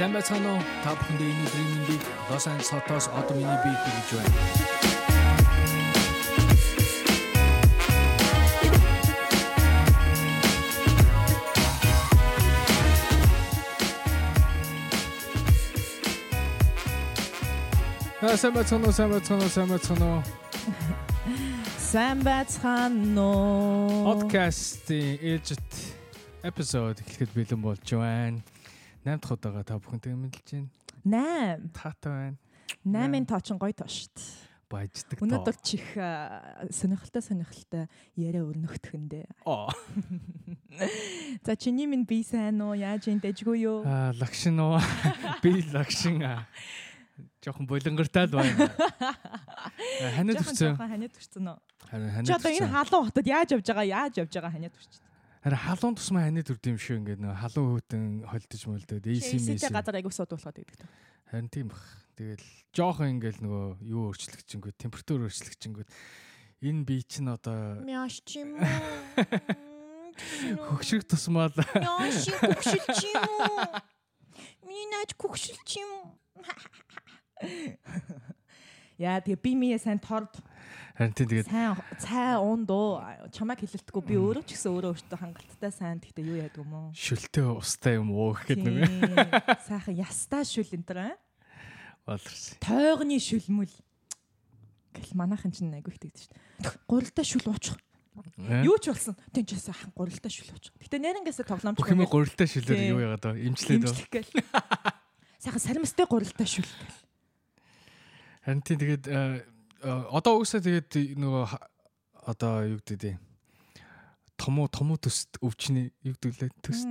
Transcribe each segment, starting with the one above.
Сайн байцгаана уу? Та бүхэндээ энэ өдрийн мэндийг Лос Анжелес хотоос одоо миний бие хэлж байна. Сайн байцгаана уу? Сайн байцгаана уу? Сайн байцгаана уу? Сайн байцгаана уу? Подкастын ээлжит эпизод эхлэхэд бэлэн болж байна. 8 дахь удаага та бүхэнтэй мэдэлж байна. 8. Таатай байна. 8-ын тоочин гоё тоо шүү дээ. Баяждаг тоо. Өнөөдөр чих сонирхолтой сонирхолтой яриа өрнөхтгөндөө. Оо. За чиний минь би сайн уу? Яаж ин дэжгүй юу? Аа лагшин уу? Би лагшин аа. Жохон болонгортай л байна. Аа, Ханиад төрсөн. жохон ханиад төрсөн үү? Харин Чи ханиад одоо энэ халуун хотод яаж явж байгаа? Яаж явж байгаа ханиад төрсөн. Харин халуун тусмаа ханиад төрд юм шиг ингээд нэг халуун хөтөн холдож Чи AC эсэтэй мэс. газар айгуу сууд болоход гэдэг. Харин тийм бах. Тэгэл жохон ингээд нөгөө юу өөрчлөгчөнгөө температур өөрчлөгчөнгөө энэ бие чинь одоо Мяш чим уу? хөгшрөх тусмаа л Мяш күгшилч юм уу? Миний наач күгшилч юм. Яа тэгээ би мие сайн торд харин тийм тэгээд сайн цай уун дуу чамайг хэлэлтгүй би өөрөө ч гэсэн өөрөө өөртөө хангалттай сайн гэхдээ юу яадаг юм уу? шүлтэй устай юм уу гэхэд нэг. Сайхан ястаа шүл энэ төр болорсон. тойгны шүлмүл гэл манайхан чинь айгу ихтэй шүү дээ. Гурилтай шүл уучих. Юу ч болсон. Тэн ч сайхан гурилтай шүл уучих. Гэтэ нэрнгээсээ тоглоомч Бүх юм гурилтай шүлээр юу яагаад вэ? Имжлээд ба. имжлэх гэл. Сайхан сарамстай гурилтай шүл гэл. Харин тийм тэгээд э, э, одоо угсаа тэгээд нөгөө одоо юу гэдэг вэ? Томоо томоо төст өвчний юу гэдэг лээ төст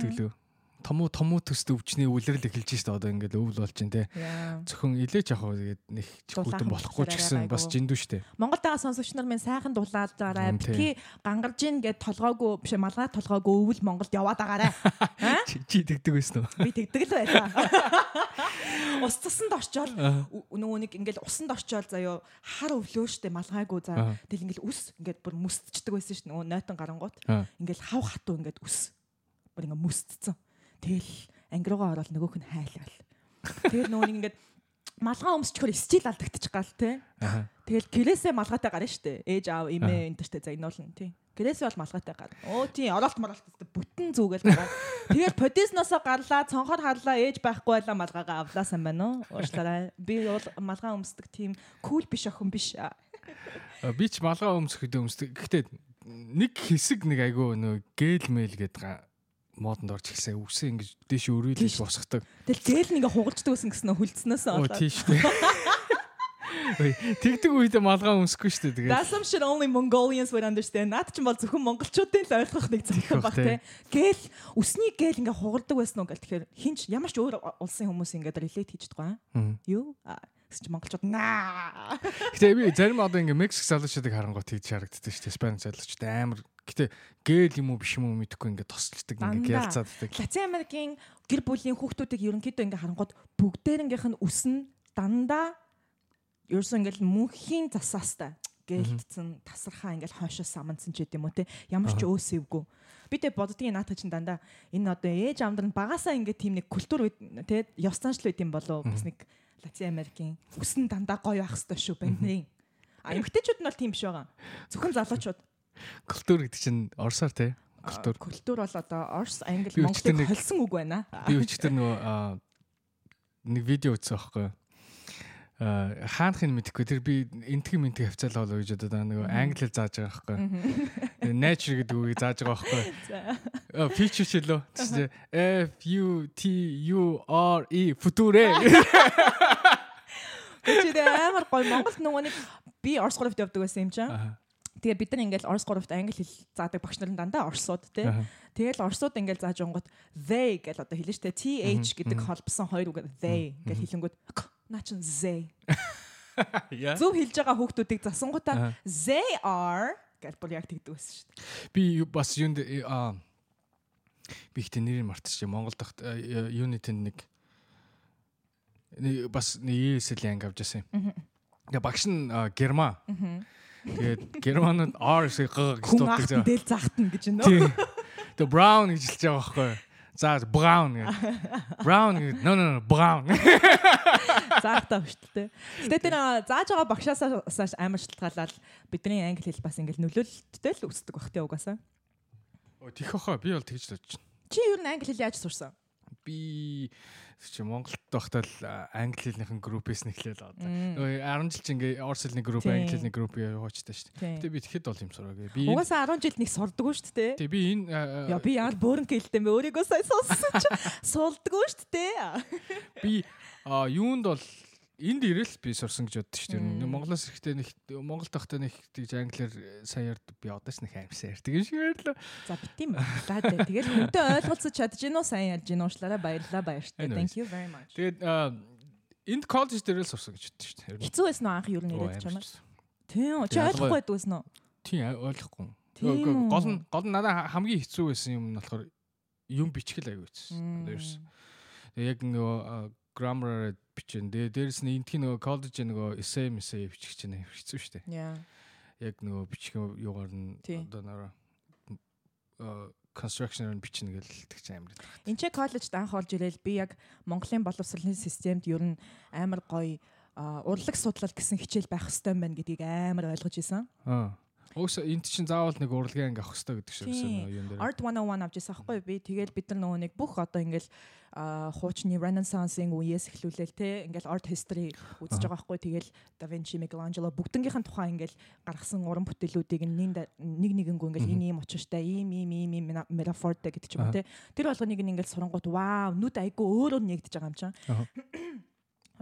Мм. гэлөө. Томоо томоо төст өвчний үлрэл эхэлж штэ одоо ингээд өвл болж байна те. Зөвхөн илээч яхаа тэгээд нэг Дулаахан болохгүй ч гэсэн бас жиндүү штэ. Монгол тагаа сонсогч нар минь сайхан дулаад байгаарай. Битгий гангарж ийн гэд толгоогүй биш малгай толгоогүй өвөл Монголд яваад байгаарай. Аа? Чи тэгдэг байсан уу? Би тэгдэг л байлаа. Ус цусанд орчоод нөгөө нэг ингээл усанд орчоод заяо хар өвлөө штэ малгайгүй за. Тэгэл ингээл ус ингээд бүр мүсдчихдэг байсан штэ нөгөө нойтон гарангууд. Аа. Ингээл хав хатуу ингээд ус бүр ингээд мүсдцэн. Тэгэл анги руугаа ороод нөгөөх нь хайлал. Тэгэл нөгөө нэг ингээд малгай өмсчихөр стил алдагдчих гал те. Тэгэл гэрээсээ малгайтай гарна штэ. Ээж аав эмээ энэ төртөө за энэ болно тий. Гэрээсээ бол малгайтай гарна. Оо тий оролт моролт гэдэг бүтэн зүгэл гараа. Тэгэл продюсносоо гарлаа, цонхоор харлаа, ээж байхгүй байлаа малгайгаа авлаа сайн байна уу? Уучлаарай. Би бол малгай өмсдөг тийм кул биш охин биш. Би ч малгай өмсөхдөө өмсдөг. Гэхдээ нэг хэсэг нэг айгүй нөгөө гээл мэйл гэдэг модонд орж ирсэн. Үсээ ингэж дэш өрөөлж босгодог. Тэгэл зээл нэгэ хугалждаг гэсэн гэснөө хүлцнөөс Оо олоод. тийш үү. Тэгдэг үедээ малгай өмсөхгүй шүү дээ. Тэгээд That's some shit only Mongolians would understand. Наад чинь бол зөвхөн монголчуудын л ойлгох нэг зөвхөн баг тий. Гэл өсний гэл ингээ хугалдаг байсан уу гэл тэгэхээр хинч ямар ч өөр улсын хүмүүс ингээ relate хийж байгаа Мгм. юу? Гэсэн чи монголчууд наа. Гэтэ би зарим одоо ингээ Мексик залуучуудыг харангуут хийж харагддаг шүү дээ. Спан залуучууд амар. Гэтэ гээл юм уу биш юм уу мэдэхгүй ингээ тосчдаг ингээ Дандаа. гялцааддаг. Латин Америкийн гэр бүлийн хүүхдүүдийг ерөнхийдөө ингээ харангууд бүгдээрнгийнх нь үс нь дандаа ерөөсөө ингээл мөнхийн засаастай гэлтцэн тасархаа ингээл хойшоо саманцсан ч гэдэм үү те. Ямар ч өөсөвгүй би тэ боддгийн наата чинь дандаа энэ одоо ээж амдар нь багасаа ингээд тийм нэг культур те ёс заншил байд юм болов бас нэг Латин Америкийн үс нь дандаа гоё ах хэвээр шүү байна а эмгтээчүүд нь бол тийм биш байгаа. Зөвхөн залуучууд Культур гэдэг чинь орсоор те. Культур. Культур бол одоо Орос, Англи, Монголыг нэг- холсон үг байна. Би өчтөр нөгөө нэг видео үзсэн байхгүй юу? Аа хаанхыг мэдэхгүй тэр би энтгийн мэнтгийг хавцаалаа болоо гэж одоо нөгөө англи хэл зааж байгаа байхгүй? Nature гэдэг үгийг зааж байгаа байхгүй. Feature ч лөө. F U T U R E future. Чи тэ амар гоё Монголд нөгөө нэг би Орос гуравт явдаг байсан юм чинь. Аа. Тэгээ бид нар ингээл Орос гуравт англи хэл заадаг багш нар нь дандаа Оросууд тий. Тэгэл Оросууд ингээл зааж онгот they гэл одоо хэлэн штэ TH гэдэг холбосон хоёр үг they гэл хэлэнгүүт наа чин they. Зөв хэлж байгаа хүүхдүүдийг засангуудаа they are гэл бүр яг тэгдэг байсан штэ. Би бас юунд э, аа би ихтэй нэрийг мартчихжээ. Монгол дахь юуны тэнд нэг нэг бас нэг ESL анги авч яасан юм. Тэгээ багш нь аа, герман. Тэгээд германууд R шиг г гэж дууддаг заа. del заахтан гэж нөө. Тий. Тэгээ Brown гэж хэлж байгаа байхгүй? За brown гэ. Brown гэ. No no no brown. Заахтаа хөштөлтэй. Гэтэ тэр аа, зааж байгаа багшаасаа амар шалтгаалаад бидний англи хэл бас ингээл нөлөөлөлттэй л өсдөг бах тий угаасаа. Өө тийх хаа би бол тэгж л байна. Чи юу н англи хэл яаж сурсан? Би чи Монголд байхдаа л англи хэлнийхэн группээс нэхлээл одоо. Нөгөө 10 жил чи ингээ орс хэлний групп, англи хэлний групп яваачтай шүү дээ. Гэтэ би тэгэхэд бол юм сураагүй. Би Угаасаа 10 жил нэг сурдггүй шүү дээ. Тэг би энэ Яа би яар бөөрн хэлтэй мэ өөрийгөө сайн сонссон чи суулдггүй шүү дээ. би юунд бол энд ирэл би сурсан гэж боддоо шүү дээ. Монголоос ирэхдээ нэг Монголд байхдаа нэг тэгж англиар сайн ярд би одоо ч нэг аимсаа ярьдаг юм шиг байрлаа. За битим баярлаа дээ. Тэгэл хүнтэй ойлголцож чадж гинөө сайн ярьж гинөө уушлаараа баярлаа баяртай. Thank you very much. Тэгээд энд коллеж дээр л сурсан гэж боддоо шүү дээ. Хэцүү байсан уу анх юу нэрэд амарч. Тийм. Чи ойлгохгүй байдгүйсэн үү? Тийм ойлгохгүй. Гол нь гол нь надад ха- хамгийн хэцүү байсан юм нь болохоор юм бичгэл аягүй хэцүү. Мм. There's яг нөгөө grammar бичэн. Тэгээ дээрэс нь энтхийн нөгөө коллеж нөгөө essay essay бичих чинь хэцүү шүү дээ. Яа. Яг нөгөө бичих юугаар нь одоо нэраа construction-аар нь бичнэ гэл тэг чинь амар. Энд чи коллежд анх орж ирээл би яг Монголын боловсролын системд ер нь амар гоё урлаг судлал гэсэн хичээл байх юм байна гэдгийг амар ойлгож исэн. Аа. Өөс энд чинь заавал нэг урлагийн анги авах хэрэгтэй гэдэг шиг юм дээр. Art 101 авч ирсэн аахгүй би тэгэл бид нар нөгөө нэг бүх одоо ингээл хуучны Renaissance-ын үеэс эхлүүлээл те ингээл art history үзэж байгаа аахгүй тэгэл Da Vinci, Michelangelo бүгднгийнхэн тухай ингээл гаргасан уран бүтээлүүдийг нэг да- нэг нэгэнгүү ингээл энэ ийм учиртай ийм ийм ийм ийм metaphorтэй гэдэг ч юм уу те тэр болгоныг ингээл сурангууд вау нүд айгу өөрөөр нэгдэж байгаа юм чинь.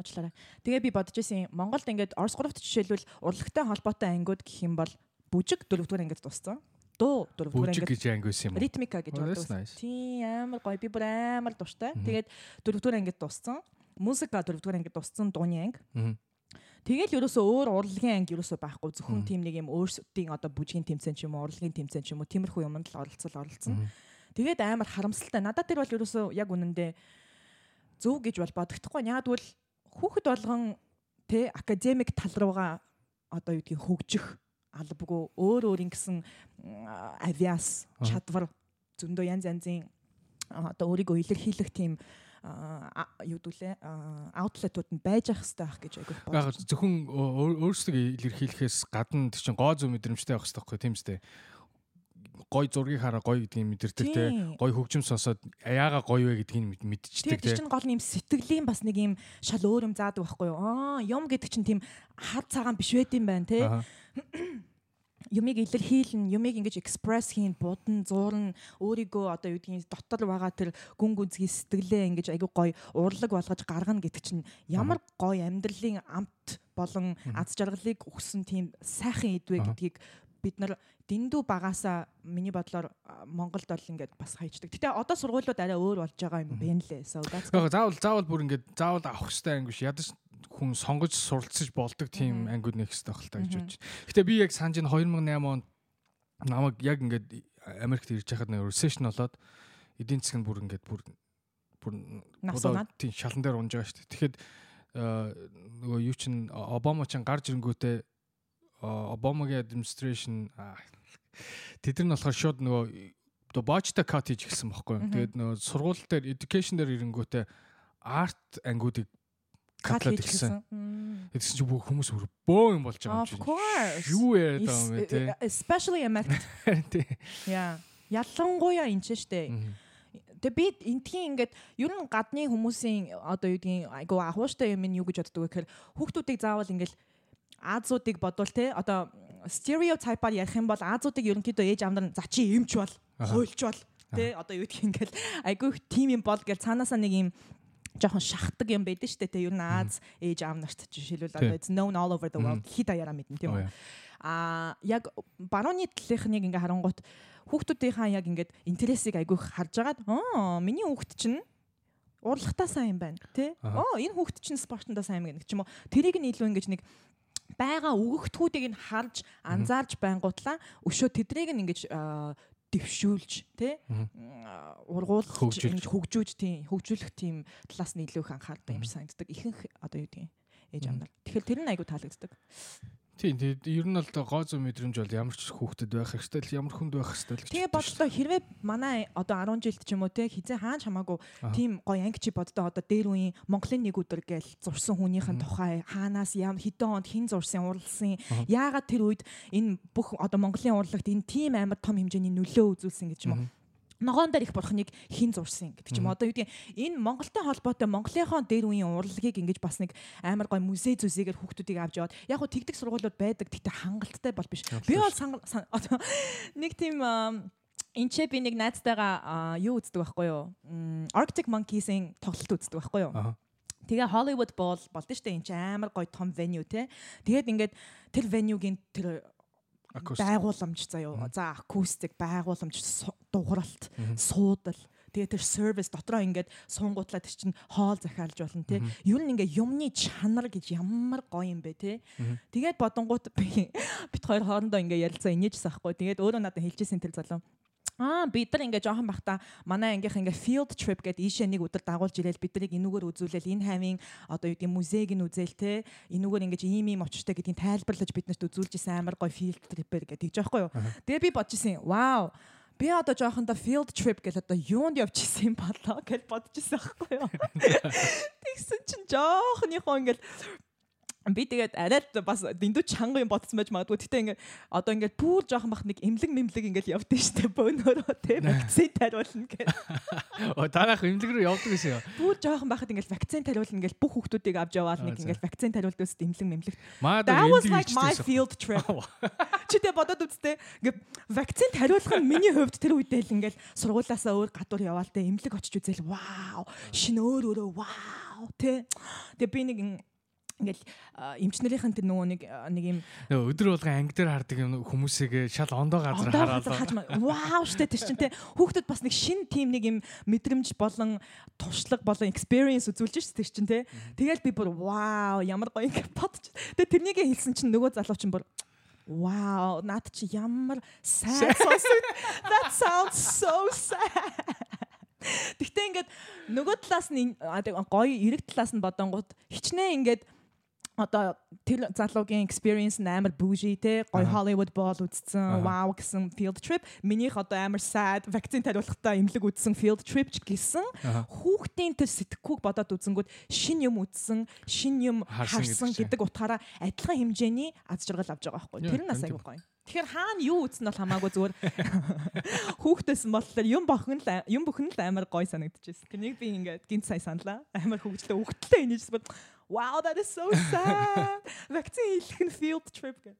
Очлаарай. Тэгээ би бодож ирсэн Монголд ингээд Орос 3-т жишээлбэл урлагтай холбоотой ангиуд гэх юм бол бүжиг 4-р ангид туссан. Дуу 4-р Бүжиг ангид гэж анги байсан юм уу? ритмика гэж nice. Тийм амар гоё би бүр амар дуртай. Тэгээд 4-р ангид туссан. Музыка 4-р ангид туссан дууны анги. Тэгэл ерөөсөө өөр урлагийн анги ерөөсөө байхгүй. Зөвхөн тийм нэг юм өөрсдийн одоо бүжгийн тэмцээн ч юм уу, урлагийн тэмцээн ч юм уу, тиймэрхүү юмд л оролцол оролцсон. Тэгээд амар харамсалтай. Надад тэр бол ерөөсөө яг үнэндээ зөв гэж бол бодогдохгүй. Яг бол хүүхэд болгон тэ академик тал руугаа одоо юу гэдгийг хөгжих албагүй өөр өөр ингэсэн авиас чадвар зөндөө янз янзын одоо өөрийгөө илэрхийлэх тийм юу дүүлээ аутлетууд нь байж ах хэрэгтэй ах гэж айгүйх Яг бодож. зөвхөн өөр- өөрсдөө илэрхийлэхээс гадна чинь гоо зүй мэдрэмжтэй байх хэрэгтэй байхгүй тийм үстэй. Гой зургийг хараа гоё гэдгийг мэдэрдэг те. Гой хөгжим сонсоод яага гоё вэ гэдгийг мэд- мэдчихдэг те. чинь гол нь юм сэтгэлийн бас нэг юм шал өөр юм заадаг байхгүй юу? Аа, юм гэдэг чинь тийм хар цагаан биш байт юм байна те. Юмыг илэрхийлнэ, юмыг ингэж экспресс хийн, будна, зуурна, өөрийгөө одоо юу гэдгийг дотор байгаа тэр гүн гүнзгий сэтгэлээ ингэж айгүй гоё урлаг болгож гаргана гэдэг чинь ямар гоё амьдралын амт болон аз жаргалыг өгсөн тийм сайхан идвэ гэдгийг бид нар дэндүү багасаа миний бодлоор Монголд бол ингээд бас хайчдаг. Гэтэ одоо сургуулиуд арай өөр болж байгаа юм байна лээ. So that's Яг заавал заавал бүр ингээд заавал авах хэрэгтэй анги биш. Ядаж хүн сонгож суралцж болдог тийм ангиуд нэг хэрэгтэй байх л та гэж байна. Гэтэ би яг санаж энэ 2008 онд намайг яг ингээд Америкт ирж байхад нэг recession болоод эдийн засаг нь бүр ингээд бүр бүр тийм шалан дээр унж байгаа шүү дээ. Тэгэхэд нөгөө юу чин Обама чин гарч ирэнгүүтээ Обамагийн administration аа, тэд нар болохоор шууд нөгөө одоо бочтой кат хийж эхэлсэн байхгүй юу. Мгм. Тэгээд нөгөө сургууль дээр education дээр ирэнгүүтээ арт ангиудыг катлаад эхэлсэн. Тэгсэн чинь бүх хүмүүс өөр бөө юм болж байгаа юм чинь. Юу яриад байгаа юм бэ те. Especially America. Тий. Яа. Ялангуяа энэ ч штэ. Тэгээ би энтхийн ингээд ер нь гадны хүмүүсийн одоо юу гэдгийг айгу ахууштай юм юу гэж боддог вэ гэхээр хүүхдүүдийг заавал ингээд Азуудыг бодвол те одоо стереотипаар ярих юм бол Азуудыг ерөнхийдөө ээж аав нар нь за чи эмч бол хуйлч бол те одоо юу гэдгийг ингээд айгу их тим юм бол гэж цаанаасаа нэг юм жоохон шахдаг юм байдаг шүү дээ те ер нь Аз ээж аав нарт жишээлбэл одоо it's known all over the world. Хит аяараа мэднэ тийм Оо, үү а яг барууны талынхныг ингээ харангуут хүүхдүүдийнхаа яг ингээд интересийг айгүй харж агаад аа миний хүүхд чинь урлагтаа сайн юм байна тий оо энэ хүүхд чинь спортондоо сайн юм гэх юм уу? Тэрийг нь илүү ингэж нэг байгаа өгөгтхүүдийг нь харж анзаарж байнгутлаа өшөө тэднийг нь ингэж дэвшүүлж тий ургуулж ингэж хөгжүүж тийм хөгжүүлэх тийм талаас нь илүү их анхаардаг юм шиг санагддаг. Ихэнх одоо юу гэдгийг ээж амнаар тэгэхээр тэр нь айгүй таалагддаг Тийм тийм ер нь бол гоо зүй мэдрэмж бол ямар ч хүүхдэд байх хэрэгтэй л ямар хүнд байх хэрэгтэй л гэж. Тэгээ бодлоо хэрвээ манай одоо 10 жилд ч юм уу те хизээ хаач хамаагүй тийм гоё ангичи боддоо одоо дээр үеийн Монголын нэг өдөр гээл зурсан хүнийхэн тухай хаанаас ям хэдэн онд хэн зурсан уралсан яагаад тэр үед энэ бүх одоо Монголын урлагт энэ тийм амар том хэмжээний нөлөө үзүүлсэн гэж юм уу ногоон дээр их бурхныг хин зурсан гэдэг ч юм. Одоо юу гэдэг энэ Монголтой холбоотой Монголынхон дээр үеийн урлагийг ингэж бас нэг амар гой музей зүсэгээр хүүхдүүдийг авч яваад яг хуу тэгдэг сургуулиуд байдаг. Тэгтээ хангалттай бол биш. Би бол нэг тийм Энд чи би нэг найзтайгаа юу үздэг байхгүй юу? Arctic Monkeys-ийн тоглолт үздэг байхгүй юу? Тэгээ Hollywood Bowl болд нь штэ энэ амар гоё том venue те. Тэгээд ингээд тэр venue-гийн тэр байгууламж заяо. За акустик байгууламж дууралт, суудал Тэгээ тэр сервис дотроо ингээд суунгуутлаа тэр чинь хоол захиалж болно тий. Юу нь ингээ юмны чанар гэж ямар гоё юм бэ тий. Тэгээд бодонгууд бит хоёр хоорондоо ингээ ярилцаа инээжсэн ахгүй. Тэгээд өөрөө надад хэлжсэн тэр залуу Аа бид нар ингээ жоохон бахта манай ангийнх ингээ field trip гэдэг ийшээ нэг өдөр дагуулж ирээл бид нарыг энүүгээр үзүүлээл энэ хавийн одоо юу гэдэг музейг нь үзээл те энүүгээр ингээ ийм ийм очтой гэдгийг тайлбарлаж биднэрт үзүүлж исэн амар гоё field trip-ээр гэдэг жоохгүй юу. Тэгээ би бодож исэн. Вау би одоо жоохондоо field trip гэл одоо юунд явж исэн юм болоо гэж бодож исэн байхгүй юу. Тэгсэн чинь жоохныхоо ингээл би тэгээд арай бас дэндүү чанга юм ботсон байж магадгүй. Гэтэ ингээд одоо ингээд пүүл жоохон бах нэг эмлэг мэмлэг ингээд явдсан шүү дээ. Бөөнөрөө тий вакцин тариулна гэж. Оо танах эмлэг рүү явдаг гэсэн юм. Пүүл жоохон бахад ингээд вакцин тариулна ингээд бүх хүүхдүүдийг авч яваал нэг ингээд вакцин тариулдаг ус эмлэг мэмлэг. That was like my field trip. Чи тэ бодоод үзтээ ингээд вакцин тариулах нь миний хувьд тэр үедээ л ингээд сургуулаасаа өөр гадуур яваал тэ эмлэг очиж үзэл вау шинэ өөр өөрөө вау тэ. Тэгээ би нэг ингээл эмчнэрийнхэн тэр нөгөө нэг нэг юм өдөр болгон анги дээр хардаг юм хүмүүсийг шал ондоо газар хараад вау штэ тэр чинь те. Хүүхдүүд бас нэг шин тим нэг юм мэдрэмж болон туршлага болон experience үзүүлж ш тэр чинь те. Тэгэл би бүр вау ямар гоё ингэ бодож. Тэгээ тэрнийг хэлсэн чинь нөгөө залуу чинь бүр Wow, над чи ямар sad сонсог. That sounds so sad. Гэхдээ ингээд нөгөө талаас нь гоё эрэг талаас нь бодонгууд хичнээн ингээд одоо тэр залуугийн experience амар bougie те гой Hollywood ball үзсэн wow гэсэн field trip. Минийх одоо амар sad вакцин тариулахтаа имлэг үзсэн field trip ч гэсэн хүүхдийн тэр сэтгэхүйг бодоод үзэнгүүт шин юм үзсэн шин юм харсан гэдэг утгаараа адилхан хэмжээний аз жаргал авч байгаа байхгүй. Тэр нь бас аягүй гоё. Тэгэхээр хаана юу үтсэн бол хамаагүй зүгээр. Хүүхдээсэн болохоор юм бохин л юм бүхэн л амар гоё санагдчихсэн. Тэрнийг би ингээд гинт сая саналаа. Амар хөвгөлтэй өгтлээ инеж бод Wow, that is so sad. Вакцин хийх нь field trip гэх.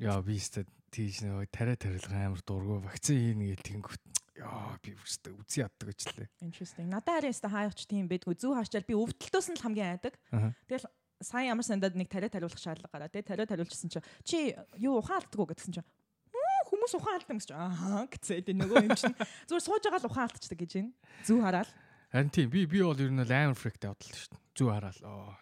Яа, би өстө тийш нэг тариа тарилга амар дургу вакцин хийнэ гэл тэгэнгүүт яа би өстө үзий яддаг гэжлээ. Interesting. Надад арай өстө хаагч тийм байдгүй. Зүү хаачаал би өвдөлтөөс нь л хамгийн айдаг. Тэгэл сайн ямар сандад нэг тариа тариулах шаардлага гараа. Тэгээ тариа тариулчихсан чи чи юу ухаалтдаг уу гэдгсэн чи хүмүүс ухаан алдсан гэж аа гэцээ тэгээ нөгөө юм чинь зүгээр сууж байгаа л ухаан алдчихдаг гэж байна. Зүү хараад. Харин тийм би би бол ер нь амар фриктэй бодлоо шүү дээ зүү хараал оо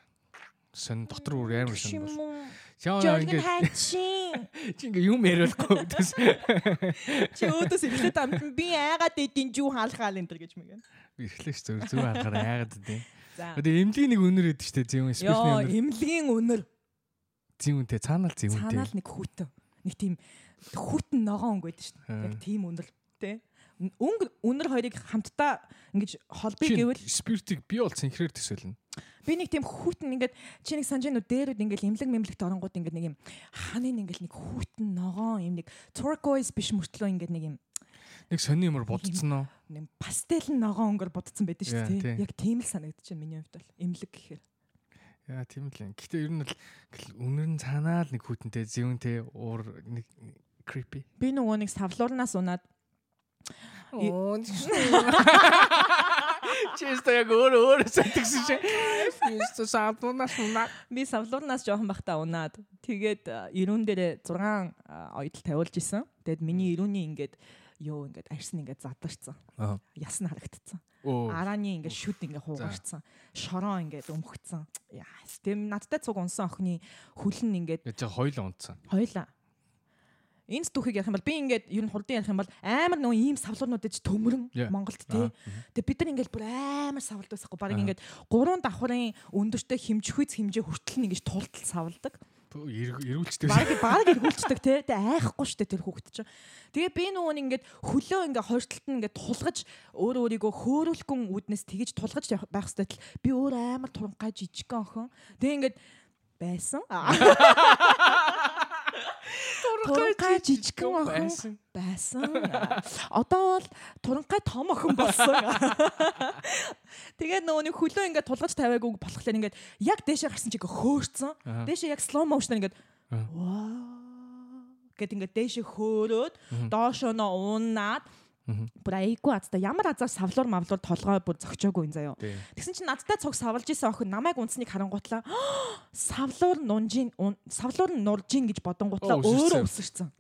сон дотор бүр амар сон бол. Яа ингээд чи ингээ юм яриулахгүй гэсэн. Чи өөдөөс эхлээд амт би айгаад идэв жүү хаалхаал энэ төр гэж мэгэн. Би эхлэх зөв зүү харахаар айгаад. За. Одоо эмнэлгийн нэг өнөр өгдөө штэ зэвэн спешиал өнөр. Эмнэлгийн өнөр. Зэвэнтэй цаанаал зэвэнтэй. Цаанаал нэг хүүтэн. Нэг тийм хүүтэн ногоон өнгө байдаг штэ. Яг тийм өнөр тэ өнгө үнэр хоёрыг хамтдаа ингэж холбыг гэвэл спиртийг би бол цэнхрээр төсөөлнө. Би нэг тийм хүүтэн ингээд чи нэг санаж нүд дээрүүд ингээд имлэг мэмлэгт оронгууд ингээд нэг юм ханын ингээд нэг хүүтэн ногоон юм нэг turquoise биш мөртлөө ингээд нэг юм нэг сони юмар бодцсон уу? Нэг пастел ногоон өнгөөр бодцсон байдаг шүү дээ. Яг тийм л байна миний хувьд бол имлэг гэхээр. Яа тийм л юм. Гэтэ ер нь бол үнэр нь цаанаа л нэг хүүтэнтэй зэвэнтэй уур нэг creepy. Би нөгөө нэг савлуурнаас унаад Чиста яг өөр өөр сэтгсэн чи. Чиста савлуунаас унаа. Би савлуунаас жоохон бахта унаад тэгээд ирүүн дээрээ 6 оёдол тавиулж исэн. Тэгээд миний ирүүний ингээд ёо ингээд арьсан ингээд задарсан. Яс нь харагдцсан. Арааны ингээд шүд ингээд хуугарцсан. Шороо ингээд өмгцсэн. Яа, тэм надтай цуг унсан охины хөлн ингээд Яа, хоёул унтсан. Хоёлаа энэ дүүхийг ярих юм бол би ингээд ер нь хурдан ярих юм бол амар нөгөө ийм савлуурнууд ээж төмөрөн Монголд тий. Тэгээ бид нар ингээд бүр амар савлд байсахгүй. Бараг ингээд гурван давхрын өндөртэй хэмжихүйц хэмжээ хүртэл нь ингэж тултал савлдаг. эргүүлчтэй. баг баг эргүүлцдэг те тэ айхгүй штэ тэр хүүхэд чинь тэгээ би нөгөө ингээд хөлөө ингээд хоёр талд нь ингээд тулгаж өөрөө өөрийгөө хөөрүүлгэн үүднээс тэгэж тулгаж байх хэвээр би өөр амар туранхай жижигхэн охин тэгээ ингээд байсан туранхай жижигхэн охин байсан. одоо бол туранхай том охин болсон. Тэгээд нөгөө нэг хөлөө ингээд тулгаж тавиагүй болохлээр ингээд яг дээшээ гарсан чиг хөөрцөн. Дээшээ яг slow motion ингээд ваа гэт ингээд дээшээ хөөрөөд доошоо нөө уунаад Бүр айгүй азтай ямар азар савлуур мавлуур толгой бүр зөгчөөгүй энэ заяо. Тэгсэн чинь надтай цуг савлж исэн охин намайг унтсныг харангуутлаа савлуур нунжин савлуур нь нуржин гэж бодонгуутлаа өөрөө өсөрцөн.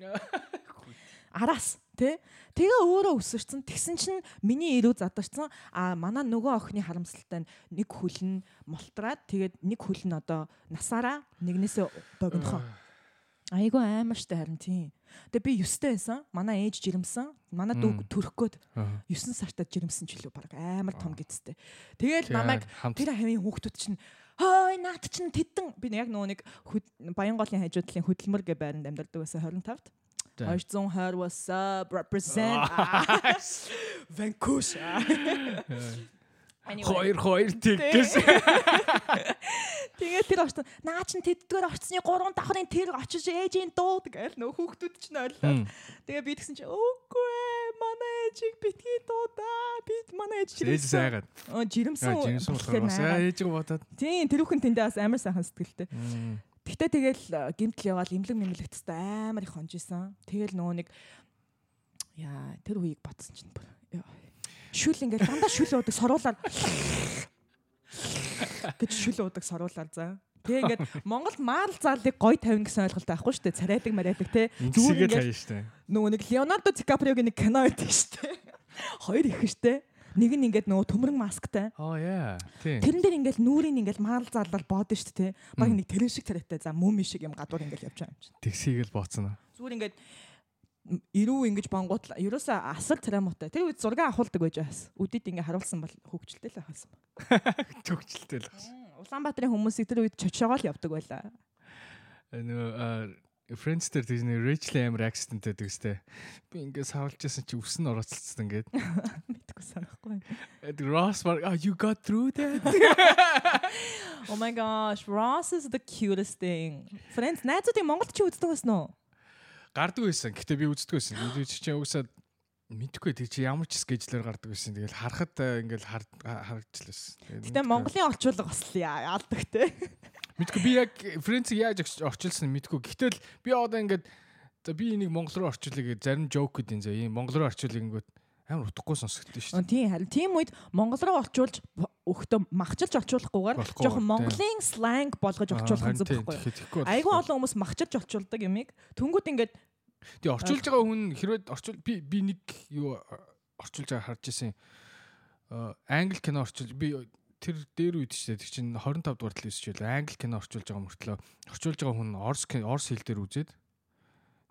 Араас тий Тэгээ өөрөө өсөрцөн. Тэгсэн чинь миний ирүү задарсан. А манай нөгөө охины харамсалтай нэг хөл нь молтраад тэгээд нэг хөл нь одоо насаараа нэгнээсээ богинохоо. Айгу амар штэ харин тийм. Тэгээ би 9 тэй байсан. Манай ээж жирэмсэн. Манай дүү төрөх гээд 9 сартаа жирэмсэн ч илүү баг амар том гэдтэй. Тэгээл намайг тэр хавийн хүүхдүүд чинь хой наад чинь тэдэн би яг нөгөө нэг Баянголын хажуу талын хөдөлмөр гэ байранд амьдардаг байсан 25-д. 220 was up? Represent. Vancouver Хоёр хоёр тэгээс. Тэгээд тэр очсон. Наа чин тэддгээр очсны 3 давхрын тэр очиж ээжийн дуу тэгэл нөө хүүхдүүд чинь ойлоо. Тэгээ би тэгсэн чинь үгүй ээ манай ээжийг битгий дуу да. Би манай ээж жирэмсэн. Ээж сайгаад. Оо жирэмсэн. Жирэмсэн болохоор ээжийг бодоод. Тийм тэр хүүхэн тэндээ бас амар сайхан сэтгэлтэй. Гэхдээ тэгэл гимтэл яваал имлэг мэмлэгтстэй амар их хонжисан. Тэгэл нөгөө нэг яа тэр үеийг батсан чинь шүл ингээд дандаа шүл уудаг соруулаар гэж шүл уудаг соруулаар за. Тэг ингээд Монгол маал заалыг гой тавина гэсэн ойлголт байхгүй шүү дээ. Царайдаг марайдаг те. Зүгээр ингээд. Нөгөө нэг Леонардо Дикаприогийн нэг кино байдаг шүү дээ. Хоёр их дээ. Нэг нь ингээд нөгөө төмрөн масктай. Oh yeah. Тийм. Тэрэн дээр ингээд нүрийн ингээд маал заалал боод шүү дээ. Баг нэг тэрэн шиг царайтай. За мөми шиг юм гадуур ингээд явж байгаа юм чинь. Тэгсийг л бооцсон. Зүгээр ингээд ирүү ингэж бангууд ерөөсөө асар царамуутай. Тэр үед зураг авахулдаг байж бас. Үдэд ингэ харуулсан бол хөвгчлээ л байхсан баг. Хөвгчлээ л байхсан. Улаанбаатарын хүмүүсийг тэр үед чочоогоо л явдаг байлаа. Нөгөө Friends дээр тийм Rachel Amber accident гэдэг үстэй. Би ингээд савлж байсан чи өвс нь орооцолцсон ингээд. Мэдгүй санахгүй. Ross oh you got through that. oh my gosh, Ross is the cutest thing. Friends найзуудын Монголд чи үздэг байсан уу? Гардаг байсан. Гэтэ би үздэг байсан. Би чинь угсаад мэдхгүй тэг чи ямар ч скежлэр гардаг байсан. Тэгэл харахад ингээл харагдчихлаа. Гэтэ Монголын орчуулга бас яалдаг те. Мэдгүй би яг Францыг яаж орчуулсан мэдгүй. Гэтэл би одоо ингээд за би энийг монгол руу орчуулъя гэж зарим жоок гэдэг юм зэ. Ийм монгол руу орчуулъя гингүүд амар утгагүй сонсогдсон шүү дээ. Тийм харин тийм үед монгол руу орчуулж өгтөө махчилж орчуулахгүйгээр жоохон монголын сленг болгож орчуулах зүг байхгүй. Айгүй олон хүмүүс махчилж орчуулдаг юмыг түнгүүд ингээд тий орчуулж байгаа хүн хэрвээ орчуул би би нэг юу орчуулж байгаа харж ирсэн. Англи кино орчуул би тэр дээр үед ч тийм чинь 25 дугаар талын үсч байлаа. Англи кино орчуулж байгаа мөртлөө орчуулж байгаа хүн орс орс хэл дээр үзээд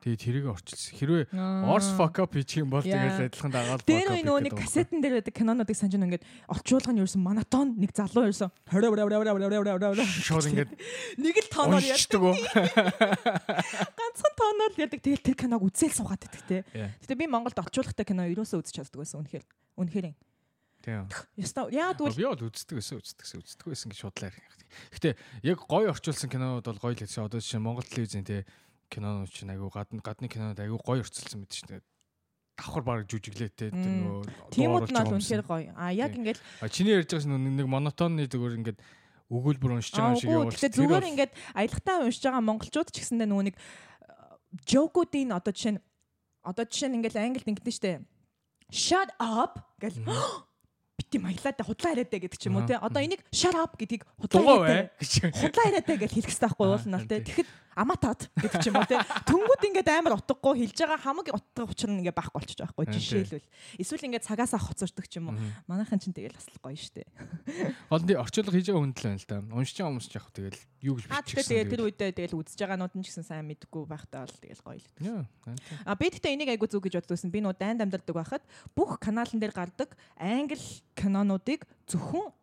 Тэгээ тэрийг орчилсан. Хэрвээ Orse fuck up хийчих юм бол тэгээд адилхан дагаад Тэр үе нөгөө нэг кассетэн дээр байдаг кинонуудыг санаж ингээд орчуулга нь ерөөсөн монотон нэг залуу ерөөсөн шууд ингээд нэг л тооноор ярьдаг? Ганцхан тооноор ярьдаг. Тэгээд тэр киног үзэл суугаад байдаг те. Гэтэ би Монголд орчуулгатай кино ерөөсөө үзэж чаддаг байсан үнэхээр. Үнэхээр. Тийм. Яста яа тэгвэл би бол үздэг байсан үздэг байсан үздэг байсан гэж ярих. Гэтэ яг гоё орчуулсан кинонууд бол гоё л гэсэн. Одоо жишээ Монгол телевизэн те кинонууд чинь айгүй гадны гадны кинонууд айгүй гоё урцалсан мэт дээ. Давхар баг жүжиглээтэй тэр нөгөө Тиймүүд нь бол үнэхээр гоё. А яг ингээд чиний ярьж байгаа нэг монотонны зүгээр ингээд өгүүлбэр уншиж байгаа шиг явуул. Тэгэхээр зүгээр ингээд аялахтаа уншиж байгаа монголчууд ч гэсэндээ нөгөө нэг жокуудын одоо жишээ нь одоо жишээ нь ингээд англид ингэдэж штэ. Shut up гэл бити маялаатай худлаа яриад гэдэг ч юм уу те. Одоо энийг shut up гэдгийг худлаа яриад худлаа яриад гэж хэлэх хэрэгтэй байхгүй уулна те. Тэгэхэд аматад гэдэг ч юм уу те. Түнгүүд ингээд амар утгагүй хэлж байгаа хамаг утга учир нь ингээд байхгүй болчих жоохгүй жишээлбэл. Эсвэл ингээд цагаасаа хоцордог ч юм уу. Манайхан ч тэгэл бас гоё штэ. Нь орчуулга хийж байгаа хүн л байна л да. Уншиж байгаа хүмүүс ч яг тэгэл юу гэж бичсэн. Тэгээ тэр үедээ тэгэл үзэж байгаанууд нь ч гэсэн сайн мэдгүй байхдаа бол тэгэл гоё л. А би тэгтээ энийг айгу зүг гэж боддогсэн. Би нөө дайнд амьдардаг байхад бүх каналн дээр гардаг англи кинонуудыг зөвхөн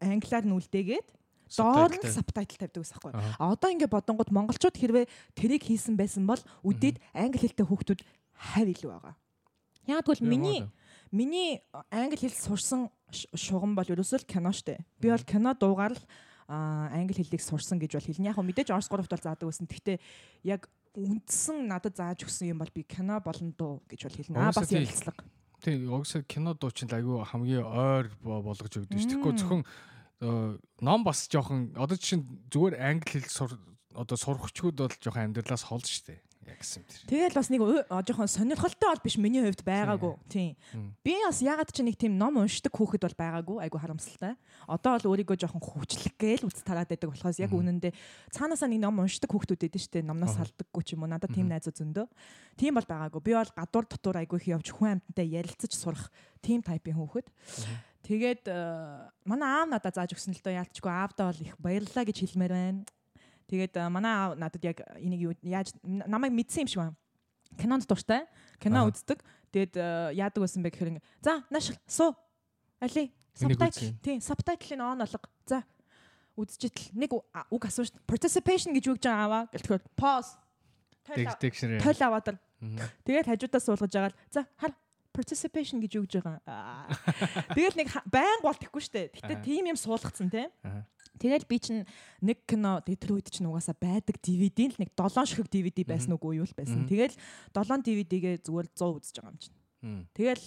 англиар нүлдээгээд доор нь сабтайтл тавьдаг ус аахгүй. Аха. А одоо ингээд бодонгууд монголчууд хэрвээ тэрийг хийсэн байсан бол үдээд англи хэлтэй хүүхдүүд хавь илүү байгаа. Яг тэгвэл миний Миний англи хэл сурсан шугам бол ерөөсөө л кино штэ. Би бол кино дуугаар л англи хэлийг сурсан гэж бол хэлнэ. Яг мэдээж Орос 3-т бол заадаг байсан. Гэхдээ яг үндсэн надад зааж өгсөн юм бол би кино болон дуу гэж бол хэлнэ. Аа бас ярилцлага. Тэг угсаа кино дуу чинь айгүй хамгийн ойр бо- болгож өгдөг ш. Тэгэхгүй зөвхөн ном бас жоохон одоо чинь зүгээр англи хэл сур одоо сурахчгууд бол жоохон амьдралаас хол штэ. Яг гэсэн тэр. Тэгэл бас нэг аа, жоохон сонирхолтой бол биш миний хувьд байгаагүй. Тийм. Би бас ягаад ч нэг тийм ном уншдаг хүүхэд бол байгаагүй. Айгу харамсалтай. Одоо бол өөрийгөө жоохон хүчлэг гээл үз тараад байдаг болохоос яг үнэндээ цаанаасаа нэг ном уншдаг хүүхдүүд эдэн штэ номноос салдаггүй ч юм уу. Надад тийм найзууд зөндөө. Тийм бол байгаагүй. Би бол гадуур дотор айгу их явж хүн амьтантай ярилцаж сурах тийм тайпын хүүхэд. Тэгээд э, манай аав надад зааж өгсөн л доо яалтчгүй аавдаа бол их баярлалаа гэж хэлмээр байна. Тэгээд э, манай аав надад яг энийг яаж намайг мэдсэн юм шиг байна. Кинонд дуртай. Кино үздэг. Тэгээд э, яадаг байсан бэ гэхээр ингээ за нааш суу. Али сабтайтл. Тийм сабтайтлыг он олго. За үзчихэл нэг үг а- үг асууж participation гэж үг гэж аваа. Гэлтгэр pause. Тойл аваад л. Тэгээд хажуудаас суулгаж агаад за хар participation гэж гэж байгаа. Аа. Тэгэл нэг байн гол тэхгүй штэ. Гэтэ тийм юм суулгацсан те. Тэгэл би чинь нэг кино тэр үед чинь угаасаа байдаг DVD-н л нэг 7 ширхэг DVD байсан уу юу л байсан. Тэгэл 7 DVD-гээ зүгээр 100 үзэж байгаа юм чинь. Тэгэл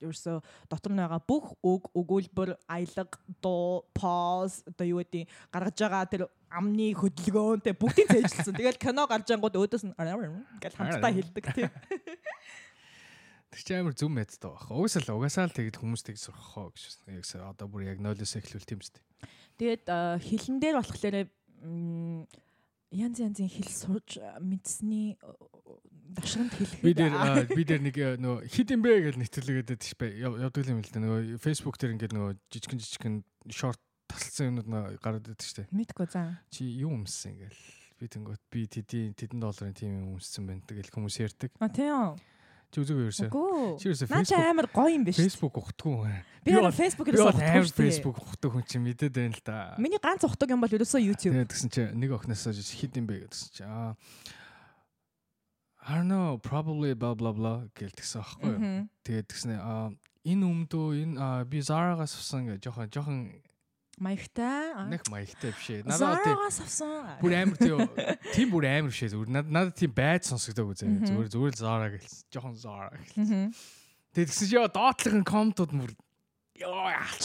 ерөөсө дотор нь байгаа бүх үг өгүүлбэр аялга дуу pause одоо юу гэдэг гаргаж байгаа тэр амны хөдөлгөөнтэй бүгдийг цээжилсэн. Тэгэл кино гарч ангууд өөдөөс нь гэж хамтдаа хэлдэг тийм. Тэр чинь амар зүм мэддэг байх. Угсаа л угаасаа л тэгэд хүмүүс тэг сурах хоо гэж. Яг сая одоо бүр яг нойлоос эхлүүл тийм үстэй. Тэгээд хилэн дээр болохоор янз янзын хэл сурж а, мэдсэний дашрамд хэлэхэд Би дээр би дээр нэг э, нөгөө хит юм бэ гэж нэвтрүүлгээд байдаг ш бай. Явдаг юм л да. Нөгөө Facebook дээр ингээд нөгөө жижигэн жижигэн шорт тасалсан юмнууд нөө гараад байдаг штэ. мэдгүй заа. Чи юу өмссөн ингээл. Би тэнгөт би тэдийн тэдэн долларын тим юм өмссөн байна. Тэгэл хүмүүс ярьдаг. А тийм. Чи үзег ерөөсөө. Чи ерөөсөө Наа чи Facebook амар гоё юм биш. Facebook ухтгүй. Би бол Facebook ерөөсөө амар. Facebook ухдаг хүн чинь мэдээд байна л да. Миний ганц ухдаг юм бол ерөөсөө YouTube. Тэгээд тэгсэн чи нэг охноосоо хит юм бэ гэсэн чи аа I don't know probably blah blah blah гэл тэгсэн аахгүй юу. Тэгээд тэгснэ аа энэ өмдөө энэ би Zara-гаас авсан гэж жоохон жоохон Маягтай. нэг маягтай биш ээ. Надад тийм авсан. бүр амар тийм тийм бүр амар биш ээ. Зүгээр надад тийм байд сонсогдоагүй зэ. Мгм. Зүгээр зүгээр л Zara гэлсэн. Жоохон Zara гэлсэн. Тэгээд тэгсэн чи яа доотлогын комментууд мөр ёо яах-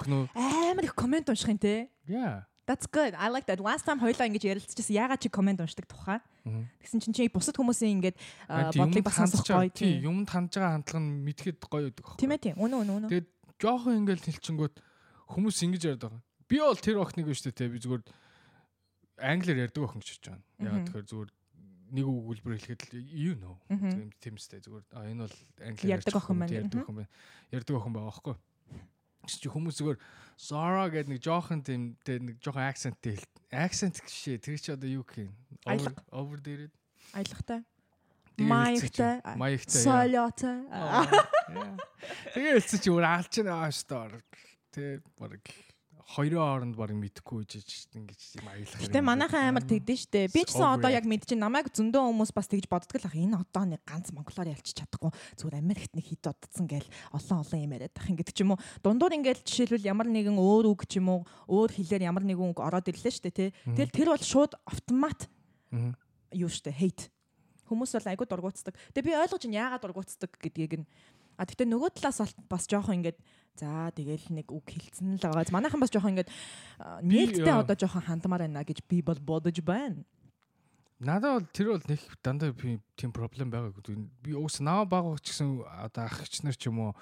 охин уу. Амар их комент унших юм те. Yeah. That's good. I like that. Last time хоёлаа ингэж ярилцчихсан. Ягаад чи комент уншдаг тухай? Тэгсэн чинь чи бусад хүмүүсийн тийм, бодлыг бас сонсох гоё. тий, Тийм юмд хандж байгаа хандлага нь мэдхэд гоё байдаг. Тийм ээ тийм. Үнэ үнэ үнэ. Тэгээд жоохон ингээл хэлчингүүт хүмүүс ингэж яриад байгаа. Би бол тэр охиныг биш те би зүгээр англиар ярьдаг охин гэж бодож байна. Ягаад тэгэхээр зүгээр нэг өгүүлбэр хэлэхэд л you know. Тийм тиймстэй зүгээр а энэ бол англиар Ярьдаг охин байна. Ярьдаг охин байна. Ярьдаг охин байгаа байхгүй. Чи хүмүүс зүгээр Zara гэдэг нэг жоохон тийм тэ нэг жоохон акценттэй хэл. Акцент гişээ тэр чи одоо юу гэх юм? Over. Аялахтай. Тэгээ Маягтай. Маягтай. Солиотой. Аа. Тэгээ хэлсэн чи өөр алж байна ааштай. Тэ баг хоёрын хооронд баг мэдхгүй жиж ингэж юм аялах. Гэтэ манайхан амар тэгдэж штэ. Би ч гэсэн одоо яг мэдчихээн намайг зөндөө хүмүүс бас тэгж боддог л ах. Энэ одоо нэг ганц монголоор ялчих чадахгүй. Зүгээр Америкт нэг хит одцсон гээл олон олон юм яриад ах ингэдэг ч юм уу. Дундуур ингээл жишээлбэл ямар нэгэн өөр үг ч юм уу, өөр хэлээр ямар нэгэн үг ороод ирлээ штэ тий. Тэгэл тэр бол шууд автомат юу штэ hate. Хүмүүс бол айгуу дургуутсдаг. Тэгээ би ойлгож ин яагаад дургуутсдаг гэдгийг нь А тэгтээ нөгөө талаас бас жоохон ингээд за тэгэл нэг үг хэлсэн л байгаа. Манайхан бас жоохон ингээд нээлттэй одоо жоохон хандмаар байна гэж би бол бодож байна. Надад бол тэр бол нэг дандаа би тийм проблем байгаагүй. Би уус наа баг ч гэсэн одоо ах ич нар ч юм уу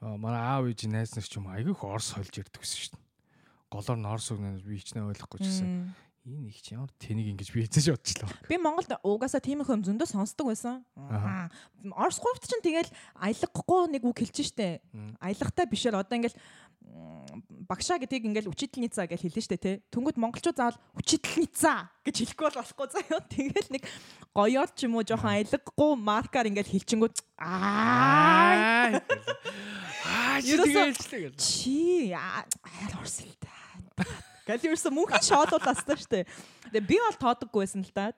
манай аав ээж найз нар ч юм уу айгүй их орс холж ярьдаг гэсэн шүү дээ. Голоор нь орс үг нэ би хичнээн ойлгохгүй ч гэсэн. Энэ их ч ямар тэнийг ингэж би хэзээ бодчихлоо. Би Монголд угаасаа тийм их юм зөндөө сонсдог байсан. Орс гуравт чинь тэгэл аялахгүй нэг үг хэлж штэ. Мм. Аялагтай бишээр одоо ингээл багшаа гэдгийг ингээл учительница гэж хэлнэ штэ тий. Тэнгүүд монголчууд заавал учительница гэж хэлэхгүй бол болохгүй заяа. Тэгэл нэг гоёор ч юм уу жоохон аялахгүй маркаар ингээл хэлчингүүд аа Аа чи тэгээ хэлчлээ гэж. чи аа орс л та. Гэл ерөөсө мөнхийн шоолуулаастай штэ. Тэгээ би бол тоодоггүй байсан л да.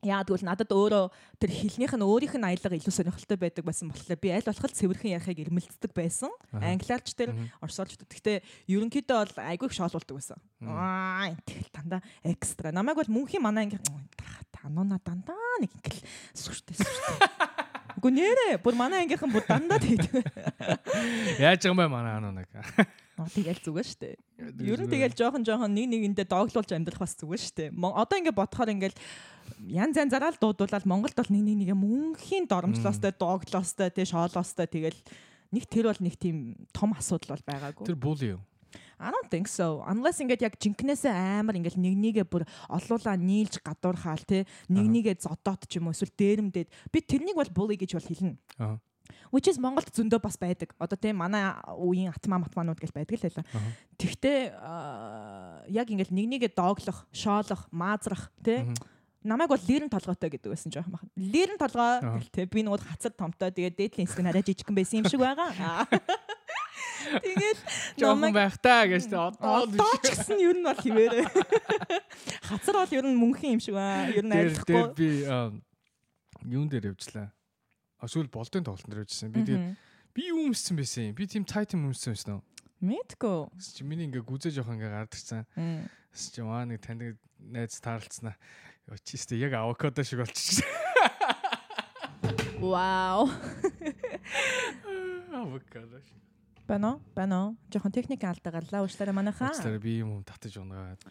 Яа тэгвэл надад өөрөө тэр хэлнийх нь өөрийнх нь аялга илүү сонирхолтой байдаг байсан болохоор би аль болох цэвэрхэн ярихыг ирмэлцдэг байсан. Англиарч тэр орсоолч. Гэхдээ ерөнхийдөө бол айгүй их шоолуулдаг байсан. Аа тэгэл дандаа экстра. Намайг бол мөнхийн манай анги тануна дандаа нэг ингээл сүртэй сүртэй. Үгүй нэрэ бүр манай ангийнхан бүр дандаа тэгдэг. Яаж юм бэ манай ануунаг. Аа тэгэл зүгээр штэ. Ер нь тэгэл жоохон жоохон нэг нэгэндээ дооглуулж амьдрах бас зүгээр штэ. Одоо ингээд бодохоор ингээд янз янзаараа л дуудуулаад Монголд бол нэг нэг нэг мөнхийн доромжлоостой, дооглоостой, тий шоолоостой тэгэл нэг тэр бол нэг тийм том асуудал бол байгаагүй. Тэр бул юу? I don't think so. Unless ингээд яг жинкнээсээ амар ингээд нэг нэгэ бүр олуулаа нийлж гадуурхаал тий нэг нэгэ зодоот ч юм уу эсвэл дээрэмдээд би тэрнийг бол bully гэж бол хэлнэ. Аа. Which is Монголд зөндөө бас байдаг. Одоо тийм манай үеийн атмаа матмаанууд гэж байдаг л байлаа. Тэгтээ яг ингээд нэг нэгэ дооглох, шоолох, маазрах тий намайг бол лирэн толгойтой гэдэг байсан жоохон бахан. Лирэн толгой гэл те би нөгөө хацар томтой тэгээд дээдлийн хэсэг нь арай жижигхэн байсан юм шиг байгаа. Тэгээд жоохон байх та гэж одоо одоо ч гэсэн ер нь бол хിവэрэ. Хацар бол ер нь мөнхийн юм шиг баа. Ер нь арилахгүй. Би юун дээр явжлаа. Эсвэл болдын тоглолтын дээр явжсэн. Би тэгээд би юу өмссөн байсан юм? Би тийм тайтм өмссөн байсан уу? Мэдгүй. Чи миний ингээ гүзээ жоохон ингээ гардагцсан. Чи маа нэг таныг найз таарлцсан. Чистэй яг авокадо шиг болчихсон. Вау. Авокадо. Бано, бано. Жохон техник алдаа гарлаа уучлаарай манайхаа. Уучлаарай би юм татаж унаад.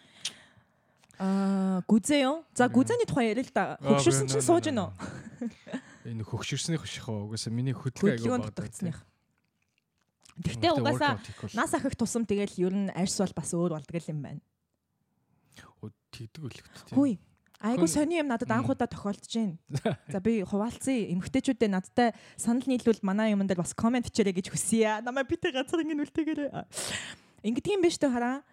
Аа, гүзээ юу? За гүзээний тухай ярил л да. Хөгшөрсөн чинь сууж гинөө. Энэ хөгшөрсөний хөших уу? Угаасаа миний хөдөлгөөн аягүй багтагцсных. Гэхдээ угаасаа нас ахих тусам тэгэл ер нь арьс бол бас өөр болдго юм байна. Тэгдэг үлэгт. Хүй, Айгу сони юм надад анх удаа тохиолдож байна. За би хуваалцъя. Эмгтээчүүдэд надтай санал нийлвэл манай юм дээр бас комент хийрэй гэж хүсье. Намайг битээ газар ингэ нүлтээгээрээ. Ингэдэг юм биш үү хараа?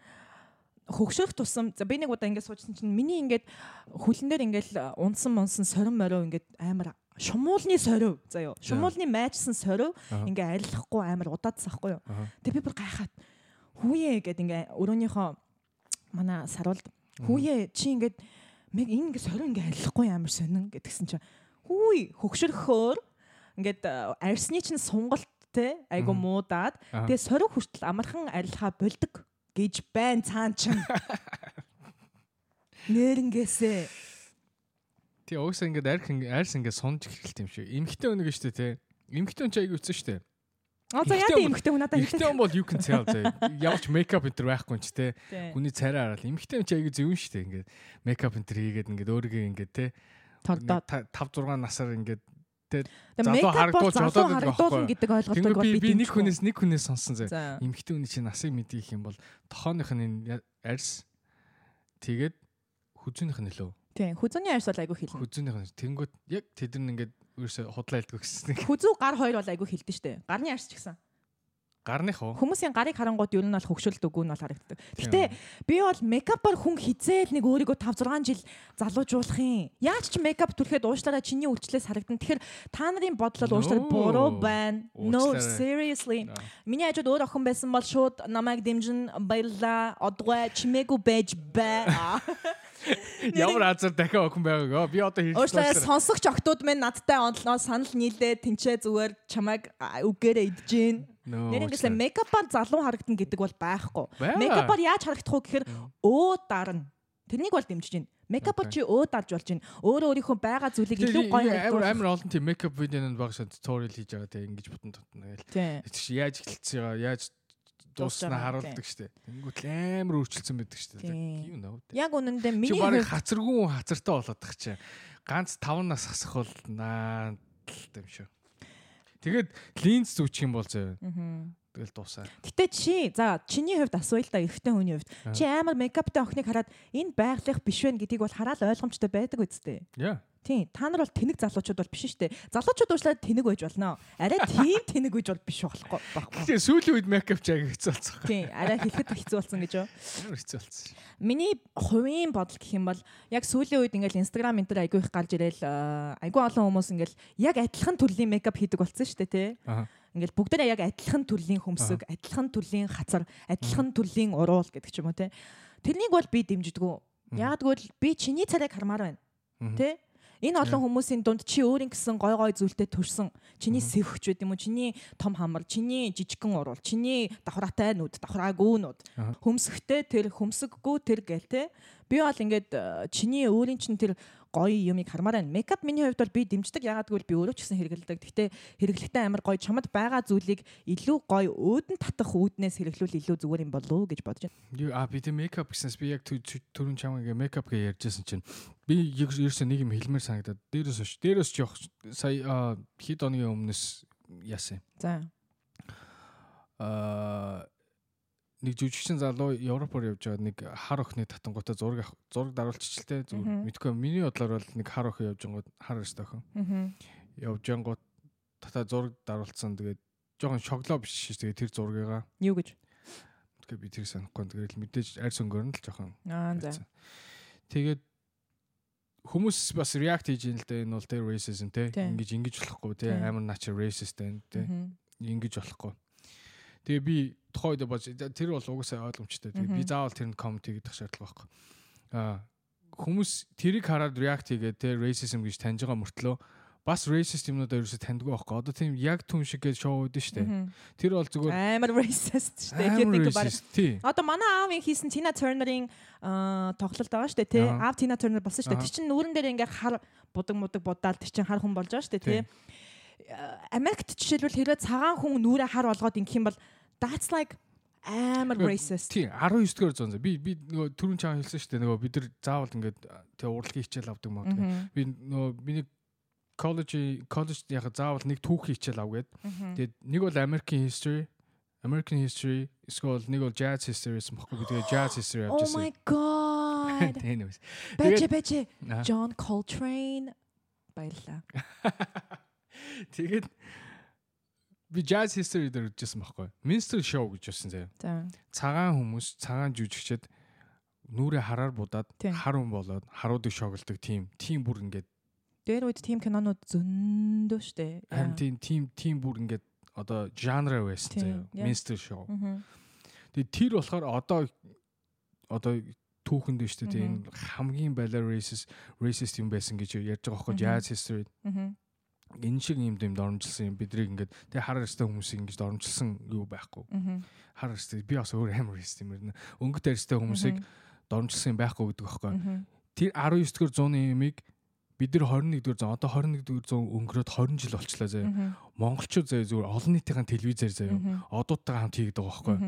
Хөгшөрөх тусам за би нэг удаа ингэ суужсан чинь миний ингээд хүлэн дээр ингээд унсан монсон сорин морио ингээд амар шумуулны сорив заяо. Шумуулны майчсан сорив ингээ арилахгүй амар удаадсахгүй юу. Тэг би бүр гайхаад хүүе гэд ингээ өрөөнийхөө манай саруулд хүүе чи ингээд мэг энэ ингээ сорин ингээ арилахгүй амар сонин гэдгсэн чинь хүй хөгшөрөхөөр ингээд арсны чинь сунгалт те айгу муудаад тэгээ сорин хүртэл амархан арилхаа болдог гэж байн цаан чинь нэрнгээсээ Тий уусаа ингээд арх арс ингээд сунж эхэлт юм шиг. Эмхтэй өнөг штэ тий. Эмхтэй хүн ч айгу үтсэн штэ. А за яа эмхтэй хүн надад эмхтэй хүн бол you can tell заа. Явж мейкап энэ төр байхгүй ч тий. Хүний царай хараад эмхтэй хүн ч айгу зөвөн штэ ингээд мейкап энэ төр хийгээд ингээд өөрийгөө ингээд тий. Тордоод 5 6 насаар ингээд тий. Залуу харагдуулж бодоод байгаа гэдэг ойлголтыг бол би нэг хүнээс нэг хүнээс сонсон заа. Эмхтэй хүний чинь насыг мэдих юм бол тохооных нь арс тэгээд хүзүүнийх нь лөө Тийм, хүзүүний арьс бол айгүй хэлнэ. Хүзүүнийх нь тэнгууд яг тэд нар ингээд ерөөсө худлаа илдгүй гэсэн. Хүзүү гар хоёр бол айгүй хэлдэж штэ. Гарны арьс ч гэсэн. Гарных уу? Хүмүүсийн гарыг харангууд ер нь бол хөвгшөлт үгүй нь бол харагддаг. Гэтэ би бол мейкапаар хүн хизээл нэг өөрийгөө 5 6 жил залуужуулах юм. Яаж ч мейкап түлхээд уушлаараа чиний үйлчлээс харагдан. Тэгэхээр та нарын бодол бол уушлаар буруу байна. No seriously. Миний хажууд өөр охин байсан бол шууд намайг дэмжин баярлаа. Одгой чимээгүй байж бай. Ямар азар дахиад охин байгаагаа би одоо хийж байна. Уушлаа сонсогч октод минь надтай онлоо санал нийлээ тэнцээ зүгээр чамайг үгээрээ идэж гин. Нэр ингэсээ мейкапаар залуу харагдана гэдэг бол байхгүй. Мейкапаар яаж харагдах вэ гэхээр өө дарна. Тэрнийг бол дэмжиж байна. Мейкапаар чи өө дарж болж байна. Өөрөө өөрийнхөө байгаа зүйлийг илүү гоё харагдуулах. Амар олон тийм мейкап видеонд багшаа туториал хийж байгаа тийм ингэж бутан тутна гээл. Яаж эхэлчихсэн байгаа яаж дууснаа харуулдаг штэ. Тэнгүүт амар өөрчлөлтсөн байдаг штэ. Тийм нөө. Яг үнэндээ миний хувьд хацаргүй хацартай болоод тах чи. Ганц 5 нас хасах бол наа юм шүү. Тэгээд линз зүүчих юм бол зөө. Тэгэл дуусаа. Гэтэ чи за чиний хувьд асууя л да эрэгтэй хүний хувьд. Чи амар мейкаптай охиныг хараад энэ байгалих биш вэ гэдгийг бол хараад ойлгомжтой байдаг үсттэй. Яа. Тийм, та нар бол тэнэг залуучууд бол биш шүү дээ. Залуучууд уушлаад тэнэг байж болно. Арай тийм тэнэг байж бол биш болохгүй байхгүй. Тийм, сүүлийн үед мейкап ч аяг хэцүү болсон. Тийм, арай хэлэхэд хэцүү болсон гэж юу? Хэцүү болсон. Миний хувийн бодол гэх юм бол яг сүүлийн үед ингээл Instagram энэ төр айгүй их гарч ирээл айгүй олон хүмүүс ингээл яг адилхан төрлийн мейкап хийдэг болсон шүү дээ, тий ингээл бүгдээ яг адилхан төрлийн хөмсөг, адилхан төрлийн хазар, адилхан төрлийн уруул гэдэг ч юм уу те. Тэрнийг бол би дэмждэггүй. Тэгвэл би чиний царайг хармаар байна. Тэ? Энэ олон хүмүүсийн дунд чи өөрийн гэсэн гой гой зүйлтэй төрсөн. Чиний сэвхч байд юм уу? Чиний том хамар, чиний жижигхэн урвал, чиний давхраатай нүд, давхраагүй нүд. Хөмсгтэй тэр хөмсггүй тэр гээл те. Би бол ингээд э, чиний өөрийн чинь тэр гоё юмыг хармаар байна. Мейкап миний хувьд бол би дэмждэг. Ягаад гэвэл би өөрөө ч гэсэн хэрэглэдэг. Гэхдээ хэрэглэхдээ амар гоё чамд байгаа зүйлийг илүү гоё өөдөн татах үүднээс хэрэглүүл илүү зүгээр юм болов уу гэж бодож байна. А би тэг мейкап гэснээс би яг түрүүн чамайг мейкап гэж ярьжсэн чинь би ерөөсөө нэг юм хэлмээр санагдаад дээрээс ш дээрээс ч явах сая хэд оны өмнөөс яасан. За. Аа нэг жүжигчин залуу Европоор явж байгаа нэг хар охины татангуудаа зураг зураг даруулчихлээ зүгээр. Мэдгүй миний бодлоор бол нэг хар охин явж гингод хар өст охин. Явж гингод тата зураг даруулсан тэгээд жоохон шоглоо биш шээ тэгээд тэр зургийгаа юу гэж? Тэгээд би тэр санахгүй тэгээд мэдээж арьс өнгөрн л жоохон аа за. тэгээд хүмүүс бас react хийж юм л дээ. Энэ бол тэр racism те. Ингэж ингэж болохгүй те. Амар nature racist байна те. Ингэж болохгүй Тэгээ би тухайд бож тэр бол угаасаа ойлгомжтой. Тэгээ би заавал тэрэнд коммент хийх шаардлага байхгүй. Аа хүмүүс тэрийг хараад react хийгээд тэр racism гэж таньж байгаа мөртлөө бас racist юмнуудаа ерөөсө таньдгүй байхгүй. Одоо тийм яг түн шиг гэж шоу үүдэн штэ. Тэр бол зүгээр амар racist штэ. Нэг баг. Одоо манай аавын хийсэн Tina Turner-ийн тоглолт байгаа штэ тий. Аав Tina Turner болсон штэ. Тэр чинь нүүрэн дээр ингээ хар будаг мудаг будаад тэр чинь хар хүн болж байгаа штэ тий. Америкт жишээлбэл хэрвээ цагаан хүн нүрээ хар болгоод ингэх юм бол that's like амар racist. Тий 19 дэх зуун за би би нөгөө түрүүн чам хэлсэн шүү дээ нөгөө бид нар заавал ингээд тэг урлагийн хичээл авдаг тэгээ. Би нөгөө миний college college яха заавал нэг түүхийн хичээл авгээд тэгээд нэг бол American history American history эсвэл нэг бол jazz history гэсэн би тэгээ jazz history авчихсан. Oh my god. Anyways. Бэчэ бэчэ John Coltrane баярлаа. Тэгээд би jazz history дээр үзсэн байхгүй. Minstrel show гэж байсан заяа. За. Цагаан хүмүүс, цагаан жүжигчд нүрээ хараар будаад хар хүн болоод харуудыг шоглдог тийм тийм бүр ингээд дээр үед тийм кинонууд зөндөө штэ. Харин тийм тийм тийм бүр ингээд одоо genre байсан заяа. Minstrel show. Тэгээ тэр болохоор одоо одоо түүхэнд нь штэ тийм хамгийн балер racist racist юм байсан гэж ярьж байгаа байхгүй jazz history. Аа энэ шиг юм дэм дормжилсан юм бидрийг ингээд тэг хар арьстай хүмүүсийг ингэж дормжилсан юу байхгүй. Хар арьстай би бас өөр амар хийс юм байна. Өнгөт арьстай хүмүүсийг дормжилсан юм байхгүй гэдэг байхгүй. Тэр 19 дэх зууны юмыг бид нар 21 дэх зуун одоо 21 дэх зуун өнгөрөөд 20 жил болчлаа заяа. Монголчууд заяа зүгээр олон нийтийн телевизээр заяа. Одуудтайгаа хамт хийгээд байгаа байхгүй.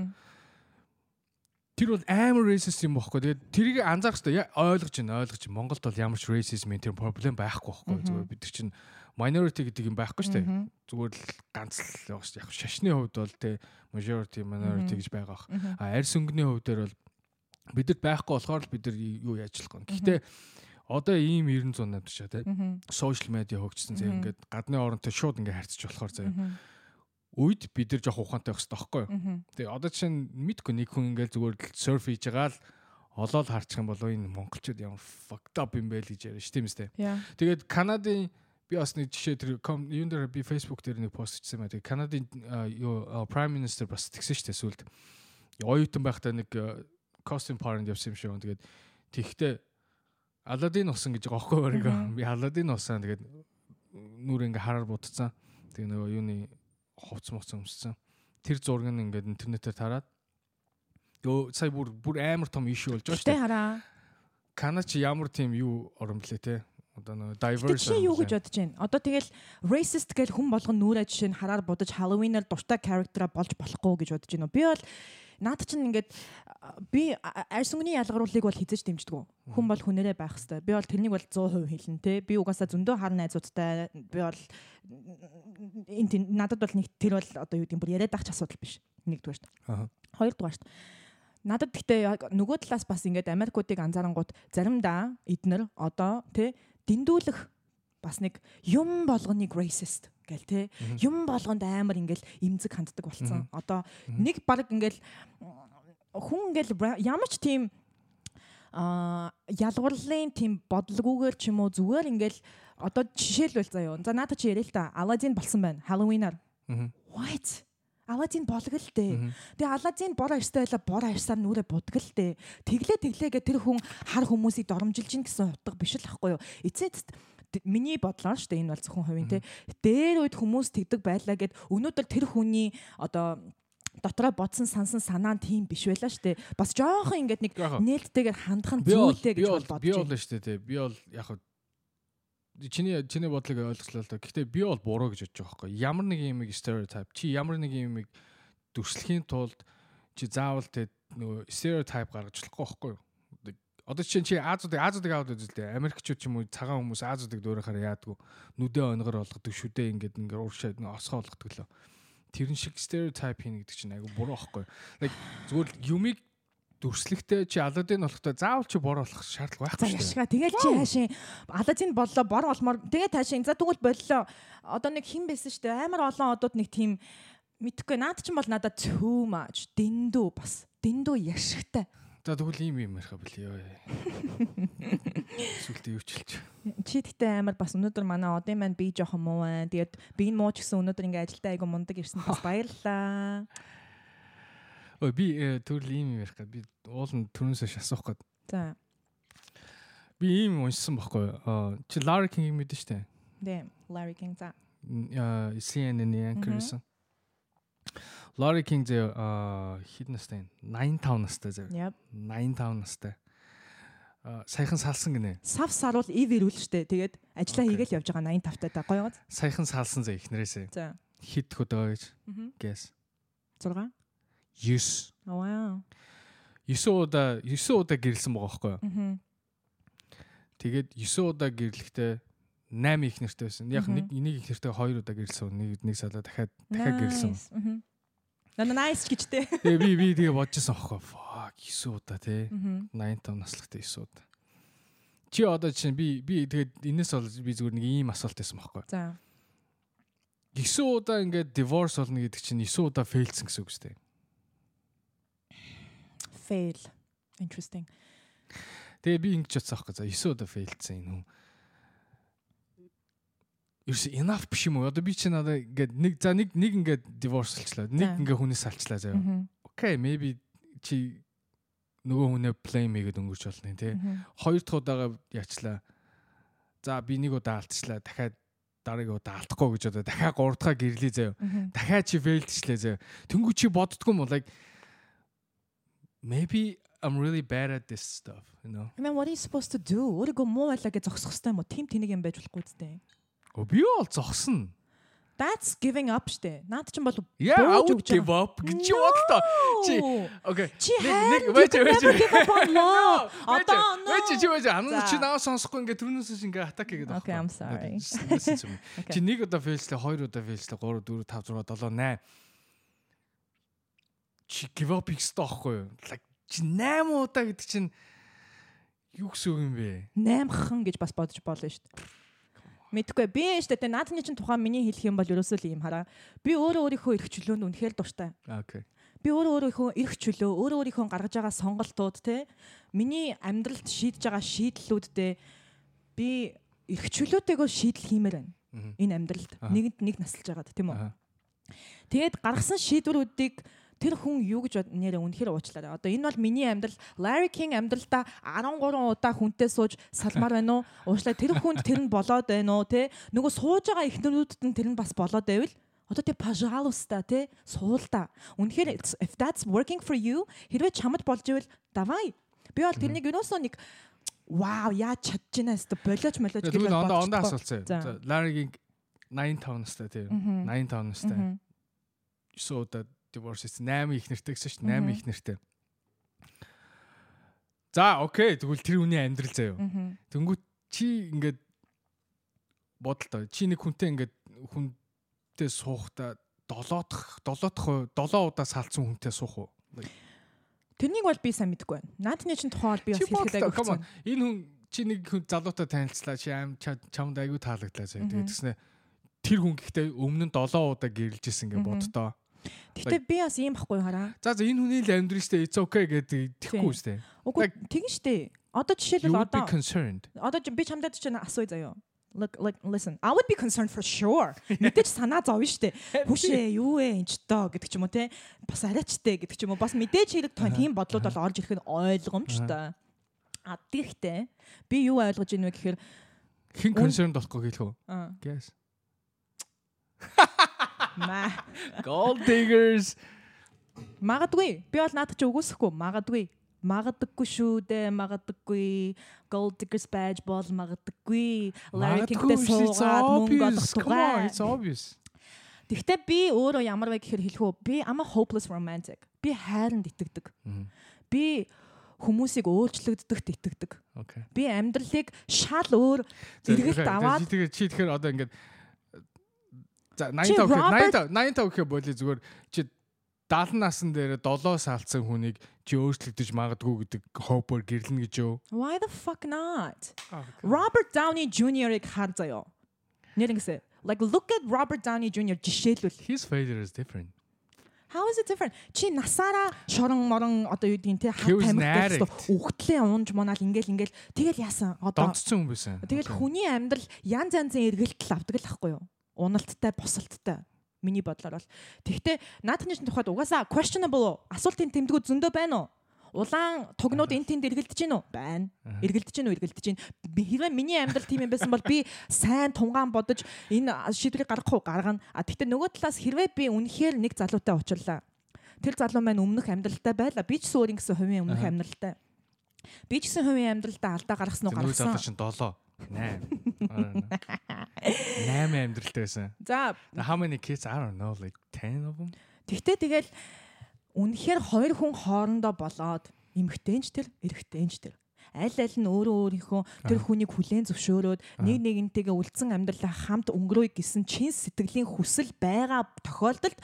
Тэр бол амар racist юм бохгүй. Тэгээд тэрийг анзаарах хэрэгтэй. Ойлгож байна, ойлгож байна. Монголд бол ямар ч racism энэ проблем байхгүй байхгүй. Зүгээр бид нар чинь minority гэдэг юм байхгүй шүү дээ. Зүгээр л ганц л яг яг шашны хувьд бол те majority minority гэж байгаа бах. А арьс өнгөний хувьд бол бидэд байхгүй болохоор л бид нар юу яаж болох вэ? Гэхдээ одоо ийм 900 навдчихаа те. Social media хөгжсөн зэ ингээд гадны оронтой шууд ингээд харьцаж болохоор зэ үед бид нар жоох ухаантай байх хэрэгтэй байхгүй юу? Тэгээ одоо чинь мэдгүй нэг хүн ингээд зүгээр surf хийж байгаа л олоод харчих юм бол энэ монголчууд ямар fucked up юм бэ л гэж яриа ш тийм үстэй. Тэгээд Канадын би бас нэг жишээ тэр юун дээр би Facebook дээр нэг пост хийсэн. Тэгээ Канадын юу Prime Minister бас тэгсэн шүү дээ сүлд. Оюутан байхдаа нэг costume party явсан юм шиг. Тэгээд тэгтээ Аладдин усан гэж байгаа байхгүй барыг. Би Аладдин усан тэгээд нүр ингээ хараар будцсан. Тэгээ нөгөө юуны хувц моц өмссөн. Тэр зураг нь ингээд интернетээр тараад Өө сая бүр бүр амар том ишүү болж байгаа шүү дээ. Чи ямар тийм юу оромблээ те? Одоо нэг diverse чи юу гэж бодож байна? Одоо тэгэл racist гэж хүн болгон нүрэ жишээ нь хараар будаж Halloween-аар дуртай character болж болохгүй гэж бодож байна. Би бол наад чинь ингээд би арьс өнгөний ялгаруулыг бол хизэж дэмждэг. Хүн бол хүнээрээ байх хэвээр. Би бол тэрнийг бол 100% хэлнэ те. Би угаасаа зөндөө хар найзуудтай би бол энэ надад бол нэг тэр бол одоо юу гэдэг бүр яриад авч асуудал биш. Нэгдүгээр шүү дээ. Хоёрдугаар шүү. Надад гэхдээ нөгөө талаас бас ингээд Америкуудыг анзаарангууд заримдаа эднэр одоо тий дэндүүлэх бас нэг юм болгоныг racist гэл те юм болгонд амар ингээл имзэг ханддаг болсон. Одоо нэг баг ингээл хүн ингээл ямар ч тийм а ялгуурлын тийм бодлогоогоор ч юм уу зүгээр ингээл одоо жишээлбэл заяа. За наата чи яриа л та. Аладдин болсон байна. Halloween-аар. what? Аладдин болог л дээ. Тэгээ Аладдин бор арьстай байла бор арьсаар нүрэ буддаг л дээ. Тэглээ тэглээгээ тэр хүн хар хүмүүсийг доромжилж ин гэсэн утга биш л ахгүй юу. Эцэст д- миний бодлоор шүү дээ энэ бол зөвхөн хувийн те. Дээр үед хүмүүс тэгдэг байлаа гэд өнөөдөр тэр хүний одоо дотроо бодсон сансан санаа нь тийм биш байлаа шүү дээ. Бас жоохон ингээд нэг нээлттэйгээр хандах нь би гэж бол би бол шүү дээ. Би бол яг чиний чиний бодлыг ойлголоо л да. Гэхдээ би бол буруу гэж бодож байгаа байхгүй. Ямар нэг юм стереотип чи ямар нэг юм дүрслэхийн тулд чи заавал тий нөгөө стереотип гаргаж болохгүй байхгүй? Одоо чинь чи Азуудыг Азуудыг аваад үзлээ. Америкчууд ч юм уу цагаан хүмүүс Азуудыг дөөрөхөр яадгүй. Нүдэ онгор болгодог шүдэ ингээд ингээд ууршаад нэг осгоо болгодог лөө. Тэрэн шиг стереотип хийнэ гэдэг чинь айгу буруу байхгүй? Like зүгээр юмыг дүрслэхтэй чи Аладдин болохтой. Заавал чи бор болох шаардлага байхгүй шүү дээ. тэгэл чи хаашийн Аладдин боллоо бор олмоор. Тэгээ таашийн за тэгвэл боллоо. Одоо нэг хин байсан шүү дээ. Амар олон одууд нэг тийм мэдхгүй. Наад чинь бол надад too much дэндүү бас. Дэндүү яшигтай. За тэгвэл ийм юм ярих бэл ёо. Сүлдээ юу ч хэлж. чи тэгтээ амар бас өнөөдөр манай одын маань би жоохон муу байна тэгээд би муу ч гэсэн өнөөдөр ингээ ажилдаа айгу мундаг ирсэн бас баярлалаа Ой би э, төрөл ийм юм ярих гээд би уул нь түрүүнээс асуух гээд. за Би ийм уншсан байхгүй Чи Larry King-ийг мэдэн штэ. Дэм Larry King за Аа CNN-ийн байсан. Larry King аа хэд настай юм? 85 настай зэ. яп 85 настай. Аа саяхан салсан гинэ. сав саруул ив ирүүл штэ тэгээд ажиллаа хийгээл явж байгаа 85 таа гоё гоц Саяхан салсан зэ ихнэрээсээ. за Хит хөдөө гэж гэс. 6 9 вау 9 удаа 9 удаа гэрэлсэн байгаа байхгүй юу? мгм Тэгээд 9 удаа гэрлэхдээ 8 их нэртэй байсан. Яг нэг энийг их нэртэй 2 удаа гэрэлсэн. Нэг нэг салаа дахиад дахиад гэрэлсэн. Nice. Мгм. Наа nice гэжтэй. Тэгээ би би тэгээ бодчихсон аахгүй. Fuck 9 удаа тий. Мгм. 85 наслагтай 9 удаа. Чи одоо чинь би би тэгээд энэс бол би зүгээр нэг ийм асуулт байсан байхгүй. За. 9 удаа ингээд divorce болно гэдэг чинь 9 удаа failсэн гэсэн үг үстэй. Fail. Interesting. Тэгээ би ингэж бодсон аахгүй. За 9 удаа failсэн энэ хүн. Ерөөс enough биш юм уу? Одоо би чинь надаа ингээд нэг за нэг нэг ингээд divorce болчлаа. Нэг ингээд хүнээс салчлаа заяа. Окей, maybe чи нөгөө хүнээ blame хийгээд өнгөрч болно тий. Хоёр дахь удаага яачлаа. За би нэг удаа алдчихлаа. Дахиад дараагийн удаа алдахгүй гэж одоо дахиад гурав дахь гэрлээ заяа. Дахиад чи failдчихлээ заяа. Тэнгүү чи боддгоо юм уу like maybe I'm really bad at this stuff, you know. I mean what are you supposed to do? Өөрийгөө муу байлаа гэж зогсох хэрэгтэй юм уу? Тим тэнийг юм байж болохгүй үстэй. О би бол зогсно. That's giving up штэ. Наад чинь бол Yeah, I would give up. Чи бодлоо. Чи окей. Чи Нэг- on love. Одоо чи чи вэ анаа чи наваа сонсохгүй ингээ түрүүнээс ингээ атак хийгээд Okay, I'm sorry. Okay. Чи нэг удаа фейлслээ, хоёр удаа фейлслээ, 3 4 5 6 7 8 чи give up хийх хэрэгтэй байхгүй юу? Like чи 8 удаа гэдэг чинь юу гэсэн үг юм бэ? наймхан гэж бас бодож болно шүү дээ. Мэдхгүй би шүү дээ наадны чинь тухайн миний хэлэх юм бол ерөөсөө л юм хараа. Би өөрөө өөрийнхөө эрх чөлөөнд үнэхээр дуртай. Окей. Би өөрөө өөрийнхөө эрх чөлөө, өөрөө өөрийнхөө гаргаж байгаа сонголтууд те миний амьдралд шийдэж байгаа шийдлүүдтэй би эрх чөлөөтэйгөө шийдэл хиймээр байна. Энэ амьдралд нэгэнд нэг насалж байгаад тийм үү? Тэгээд гаргасан шийдвэрүүдийг тэр хүн юу гэж нэрээ үнэхээр уучлаарай. Одоо энэ бол миний амьдрал Larry King амьдралдаа 13 удаа хүнтэй сууж салмаар байна уу? Уучлаа тэр хүнд тэр нь болоод байна уу те? Нөгөө сууж байгаа ихнэрүүдэд нь тэр нь бас болоод байвал Одоо тий пожалуйста тий суулта. Үнэхээр if that's working for you хэрвээ чамд болж ивэл давай. Би бол тэрнийг юусоо нэг вау яаж чадчихна хэвээр болооч молооч гэж Тэгвэл ондоо асуулцаа. За. Larry-гийн 85 настай. Мгм. 85 настай. 9 удаа divorce хийсэн 8 их нэртэй гэсэн чинь 8 Мгм. их нэртэй. За окей тэгвэл тэр хүний амьдрал заяа. Тэнгүүт чи ингээд бодолтой. Чи нэг хүнтэй ингээд хүнтэй суухта 7 дахь 7 дахь 7 удаа салцсан хүнтэй суух уу? Тэрнийг бол би сайн мэдэхгүй байна. Наадны чинь тухай бол би бас хэлэхэд хэцүү. Энэ хүн чи нэг хүн залуутай танилцлаа. Чи аим ча- чамд аягүй таалагдлаа. Мгм. Тэгээд тэгснэ тэр хүн гэхдээ өмнө нь 7 удаа гэрэлж исэн гэж боддоо. Гэхдээ би бас ийм байхгүй хараа. За за энэ хүний л амьдрал штэ it's okay гэдэг тэхгүй штэ. Үгүй тэгэн штэ. Одоо жишээлбэл одоо concerned. одоо би чамдад чинь асууя заяа. look like listen. I would be concerned for sure. Мэдээж санаа зовно штэ. Хүшээ юу вэ энэ ч тоо гэдэг ч юм уу те. Бас арайчтэй гэдэг ч юм уу. Бас мэдээж хэрэг тийм бодлууд бол орж ирэх нь ойлгомжтой а тэгтээ би юу ойлгож ийнвэ гэхээр хин concern болохгүй хэлэх үү? Guess маа gold diggers. Магадгүй. Би бол наадах чи үгүйсэхгүй. Магадгүй. Магадгүй шүү дээ. Магадгүй gold diggers badge бол магадгүй Larry King-тэй суугаад мөнгө олох on it's obvious. Тэгвэл би өөрөө ямар вэ гэхээр хэлэх үү? Би a hopeless romantic. Би хайранд итгэдэг. Би хүмүүсийг өөрчлөгддөгт итгэдэг. Би амьдралыг шал өөр эргэлт аваад чи тэгэхээр одоо ингээд за Чи 85 Robert- 85 85 гэхэ боли зүгээр чи 70 насн дээр 7 саалцсан хүнийг чи өөрчлөгдөж магадгүй гэдэг хопор гэрлэнэ гэж юу? why the fuck not Robert Downey Jr.-ыг хар заяо нэрнгэсэ like look at Robert Downey Jr. жишээлбэл His failure is different. How is it different? Чи насаараа шорон морон одоо юу гэдгийг те хат addict. үхтлээ унж манаал ингээл ингээл тэгэл яасан одоо Донцсон хүн байсан. тэгэл хүний амьдрал янз янзын эргэлтэл авдаг л ахгүй юу? Уналттай, босолттой. Миний бодлоор бол. Тэгвэл наадхны тухайд угаасаа questionable асуултын тэмдгүүд зөндөө байна уу? Улаан тугнууд энэ тэнд эргэлдэж гин үү? Байна. Эргэлдэж гин үү? Эргэлдэж гин. Хэрвээ миний амьдрал тийм юм байсан бол би сайн тунгаан бодож энэ шийдвэрийг гаргах уу? Гаргана. А тэгтээ нөгөө талаас хэрвээ би үнэхээр нэг залуутай уулзлаа. Тэр залуу маань өмнөх амьдралтай байла. Би ч гэсэн өөрийн гэсэн хувийн өмнөх амьдралтай. Би ч гэсэн хувийн амьдралдаа алдаа гаргасан уу? Нөгөө Гаргасан. залуу чинь 7 8 8 амьдралтай байсан. За How many kids? I don't know, like 10 of them. Тэгтээ тэгэл үнэхээр хоёр хүн хоорондоо болоод эмгтэнч тэр эрэгтэнч тэр аль аль нь өөрөө өөрийнхөө тэр хүнийг хүлээн зөвшөөрөөд нэг нэгнтэйгээ үлдсэн амьдралаа хамт өнгөрөөе гэсэн чин сэтгэлийн хүсэл байгаа тохиолдолд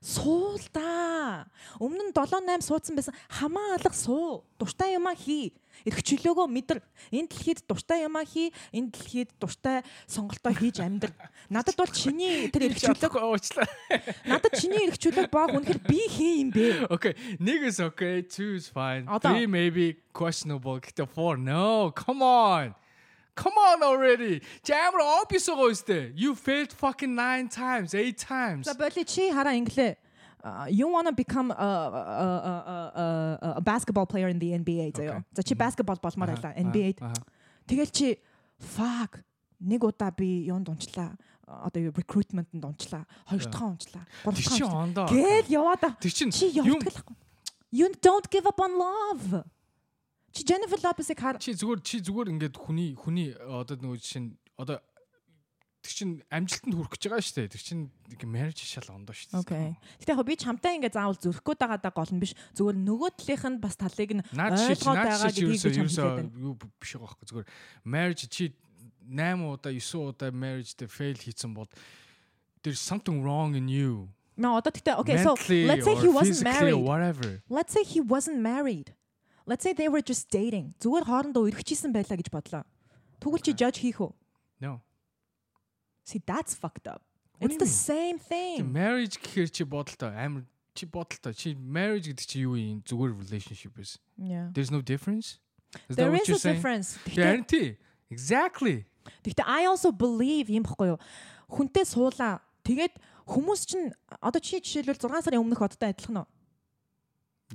суул да. Өмнө нь 7 8 суудсан байсан хамаа алга суу. Дуртай юмаа хий. Ирэх чөлөөгөө мэдэр. Энэ дэлхийд дуртай юмаа хий. Энэ дэлхийд дуртай сонголтоо хийж амьдр. Надад бол чиний тэр ирэх чөлөөг уучлаа. надад чиний ирэх чөлөөг баг үнэхээр би хий юм бэ. Okay, нэг is okay, two is fine. Three maybe questionable. Гэтэ four no. Come on. Come on already. Jammer obvious байгаа үстэй. You failed fucking 9 times, 8 times. За боли чи хараа инглээ. Uh, you want to become a, a, a, a, a basketball player in the NBA. Okay. За чи basketball болмоор байлаа Аха, NBA-д. Тэгэл чи fuck нэг удаа би юунд унчлаа. А, Одоо recruitment-д унчлаа. Хоёр дахь унчлаа. Гурав дахь чи унчлаа. Гэл яваад Чи явдаг л. You don't give up on love. Чи Jennifer Lopez-ыг хар чи зүгээр чи зүгээр ингээд хүний хүний одоо нөгөө жишээ нь одоо тэр чин амжилтанд хүрэх гэж байгаа шүү дээ. Тэр чин marriage шал ондоо шүү дээ. Окей. Гэтэ яг би чамтай ингээ заавал зөрөхгүй байгаа даа гол нь биш. Зүгээр нөгөө талынх нь бас талыг нь ойлгоод байгаа гэдгийг би байна. юу биш байгаа байхгүй зүгээр marriage чи 8 удаа 9 удаа marriage дээр fail хийсэн бол there's something wrong in you. No, одоо тэгтээ okay, so let's say he wasn't married. whatever. Let's say he wasn't married. Let's say they were just dating. Зүгээр хоорондоо үргэлжсэн байлаа гэж бодлоо. Тэгвэл чи judge хийх үү? No. See, that's fucked up. What It's do the you same Чи thing. marriage гэхээр чи бодолтой амар чи бодолтой чи marriage гэдэг чи юу юм зүгээр relationship is. Yeah. There's no difference. Is that There what is you're a saying? difference. Харин Тэгтээ тий. Exactly. тэгтээ I also believe юм баггүй юу? Хүнтэй суулаа. Тэгээд хүмүүс чинь одоо чи жишээлбэл 6 сарын өмнөх одтой адилхан уу?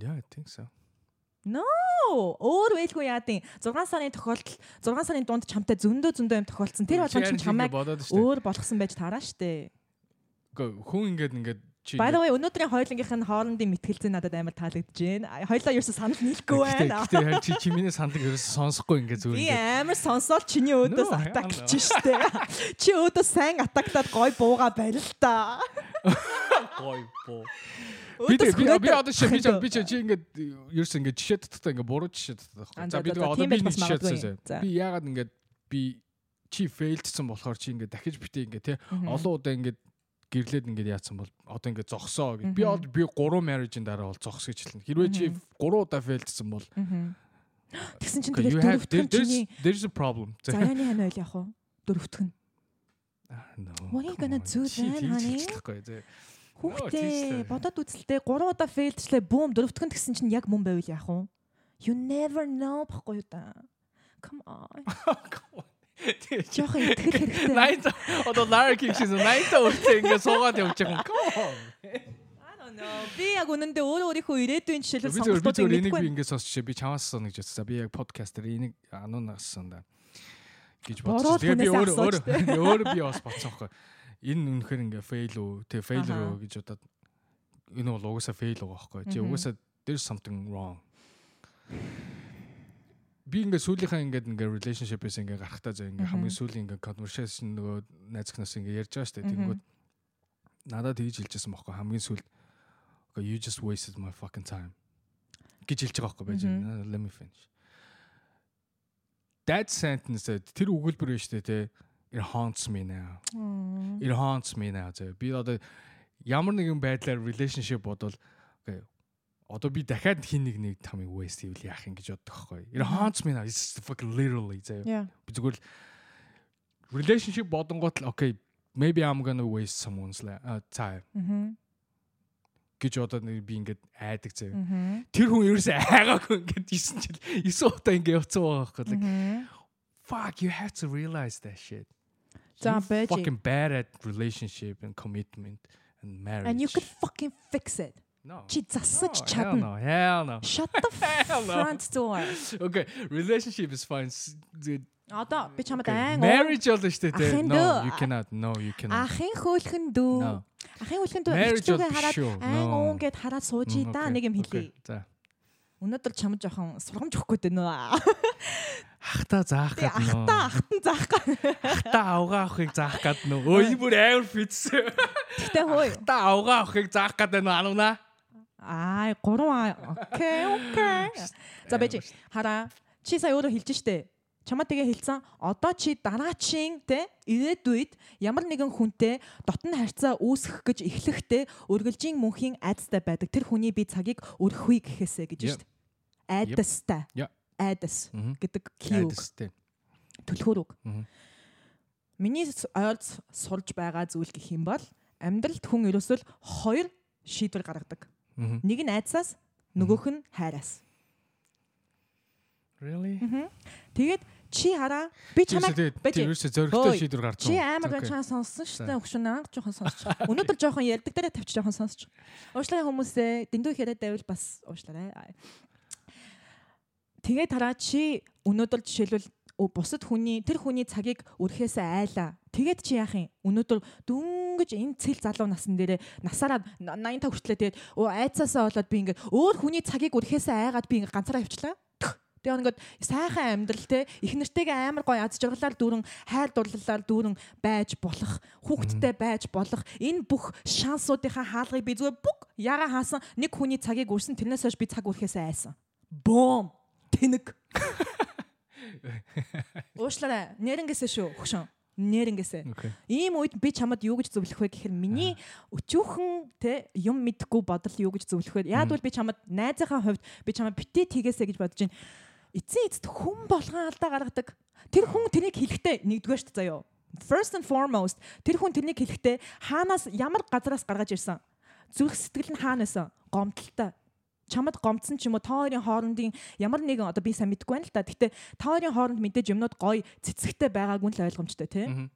Yeah, I think so. No, өөр байлгүй яадیں۔ 6 сарын тохиолдол 6 сарын дунд чамтай зөндөө зөндөө юм тохиолдсон. Тэр болгон чинь чамайг өөр болгосон байж таараа штэ. Үгүй, Хүн ингээд ингээд чи By the way, өнөөдрийн хоёулангийнх нь хоорондын мэтгэлцээ надад амар таалагдж байна. Хоёлаа ерөөсө санал нийлэхгүй байна. харин чи чимийн сандаг ерөөс сонсохгүй ингээд зүгээр Би амар сонсоод чиний өөдөөс атаклж штэ. Чи өөдөө сайн атаклаад гой бууга барь л та. Гой боо. Би би би одоо чи би би чи ингээд ерөөс ингээд жишээ татдаг ингээд буруу жишээ татдаг байхгүй. за, би тэгээ одоо би нэг жишээ татсан. Би яагаад ингээд би чи failдсэн болохоор чи ингээд дахиж битээ ингээд те олон удаа ингээд гэрлээд ингээд яатсан бол одоо ингээд зогсоо гэж. Би одоо би 3 marriage-ийн дараа бол зогс гэж хэлнэ. Хэрвээ чи 3 удаа failдсэн бол. Тэгсэн чинь тэгээд дөрөвдөх чиний there's a problem. За, заяаны хань ойл явах уу? Дөрөвдөх нь. No. What are you gonna on. do then, honey? Хүүхдээ бодоод үзэлтэй 3 удаа фейлдчлээ бүүм дөрөвдөх нь гэсэн чинь яг мөн байвал яах вэ? You never know баггүй юу та. Come on. Жохон итгэл хэрэгтэй. 80 одоо Larry King шиг 80 өртөө ингээ суугаад явж байгаа юм. Come on. I don't know. Би яг үнэндээ өөрөө өөрийнхөө ирээдүйн жишээлбэл Би зөв би зөв энийг би чамаас сонно гэж бодсон. Би яг подкаст дээр энийг ануунаас да гэж бодсон. Тэгээ би түүнээс өөр өөр асууж, тэ. өөр би бас бодсон байхгүй. Энэ үнэхээр ингээ fail үү? Тэг Аха. үү гэж бодоод энэ бол угаасаа fail байгаа байхгүй. Чи угаасаа there's something wrong. Би ингээ сүүлийнхаа ингээд ингээ relationship-ээс ингээ гарахтаа зөө ингээ хамгийн сүүлийн ингээ conversation нөгөө найзхнаас ингээ ярьж байгаа. Мгм. Тэнгүүд надад тэгж хэлжсэн байхгүй хамгийн сүүлд you just wasted my fucking time гэж хэлж байгаа байхгүй байж байна. Let me finish. That sentence тэр өгүүлбэр биш үү те it haunts me now. It haunts me now. Би одоо ямар нэгэн байдлаар relationship бодвол okay одоо би дахиад хин нэг нэг тамиг waste хийвэл яах юм гэж боддог байхгүй. It haunts me now. It's fucking literally. Yeah. Би зүгээр relationship бодонгот л okay maybe I'm gonna waste someone's time гэж одоо би ингээд айдаг. Мгм. Тэр хүн ерөөсөө айгаагүй ингээд 9 жил 9 удаа ингээд явцсан байгаа байхгүй. Fuck you have to realize that shit. За, You байж. fucking bad at relationship and commitment and marriage. And you could fucking fix it. no. Чи засаж No, чадна. Hell no. Hell no. Shut the Hell no. front door. Okay, relationship is fine. S- the- Одоо би чамд okay, айн Marriage бол шүү дээ. Ахын No, дөө. you cannot. No, you cannot. Ахын хөөлхөн дүү. No. Ахын хөөлхөн дүү Marriage ихчүүгээ бол биш хараад шүү. айн No. уун гэд хараад суужий Mm, да okay, нэг юм okay, хэлье. За. Өнөөдөр чамд жоохон сургамж өгөх гээд байна. Ахта заах гэдэг нөө. ахтаа ахтан заах гад. Ахта авгаа авахыг заах гэдэг нөө. Өө энэ бүр амар фитс. Гэтэ хөөе. Ахта авгаа авахыг заах гэдэг нөө ануна. Аа, гурван. Окей, окей. За бэж хараа. Чи сая өөрөө хэлж штэ. Чамаа тэгээ хэлсэн. Одоо чи дараачийн те ирээдүйд ямар нэгэн хүнтэй дотн харьцаа үүсгэх гэж эхлэхдээ үргэлжийн мөнхийн айдастай байдаг. Тэр хүний би цагийг өргөхүй гэхээсэ гэж штэ. Айдастай. Айдас гэдэг үг. Айдастай. Түлхүүр үг. Миний ойрц сурж байгаа зүйл гэх юм бол амьдралд хүн ерөөсөө хоёр шийдвэр гаргадаг. Нэг нь айдсаас, нөгөөх нь хайраас. Really? Тэгээд чи хараа би чамайг байж ерөөсөө зөрөгтэй шийдвэр гарч чи байгаа. амар Okay. чаа сонссон шүү дээ. Өгшөн анх жоохон сонсч. Өнөөдөр жоохон ярддаг дээр тавьчих жоохон сонсч. Уушлаа хүмүүсээ дэндүү хэрэг давил бас уушлаарай. Тэгээд хараа чи өнөөдөр жишээлбэл бусад хүний тэр хүний цагийг өрхөөсөө айлаа. Тэгээд чи яах юм? Өнөөдөр дүнгэж энэ цэл залуу насн дээрээ насаараа 85 хүртлээ тэгээд өө айцаасаа болоод би ингээд өөр хүний цагийг өрхөөсөө айгаад би ингээд ганцаараа явчлаа. Түх. Тэгээд ингээд сайхан амьдрал те их нэртэйгээ амар гоё аз жаргалаар дүүрэн хайр дурлалаар дүүрэн байж болох хүүхэдтэй байж болох энэ бүх шансуудынхаа хаалгыг би зүгээр бүг яга хаасан нэг хүний цагийг өрсөн тэрнээс хойш би цаг өрхөөсөө айсан. Бом тэнэг. Уушлаарай. Нэрнгэсээ шүү хөшөн. Нэрнгэсээ. Okay. Ийм үед би чамд юу гэж зөвлөх вэ гэхээр миний өчүүхэн те юм мэдхгүй бодол юу гэж зөвлөх вэ? Бол би чамд найзынхаа хувьд би чамд битээ тгээсэ гэж бодож байна. Эцсийн эцэд хүн болгон алдаа гаргадаг. Тэр хүн тэрийг хэлэхдээ нэгдүгээр шүү заяо. First and foremost тэр хүн тэрнийг хэлэхдээ хаанаас ямар газараас гаргаж ирсэн? Зүрх сэтгэл нь хаанаас? Гомдолтой чамд гомдсон ч юм уу та хоёрын хоорондын ямар нэгэн одоо би сайн мэдэхгүй байна л да. Гэтэ та хоёрын хооронд мэдээж юмнууд гоё цэцэгтэй байгаагүй л ойлгомжтой тий. Мгм.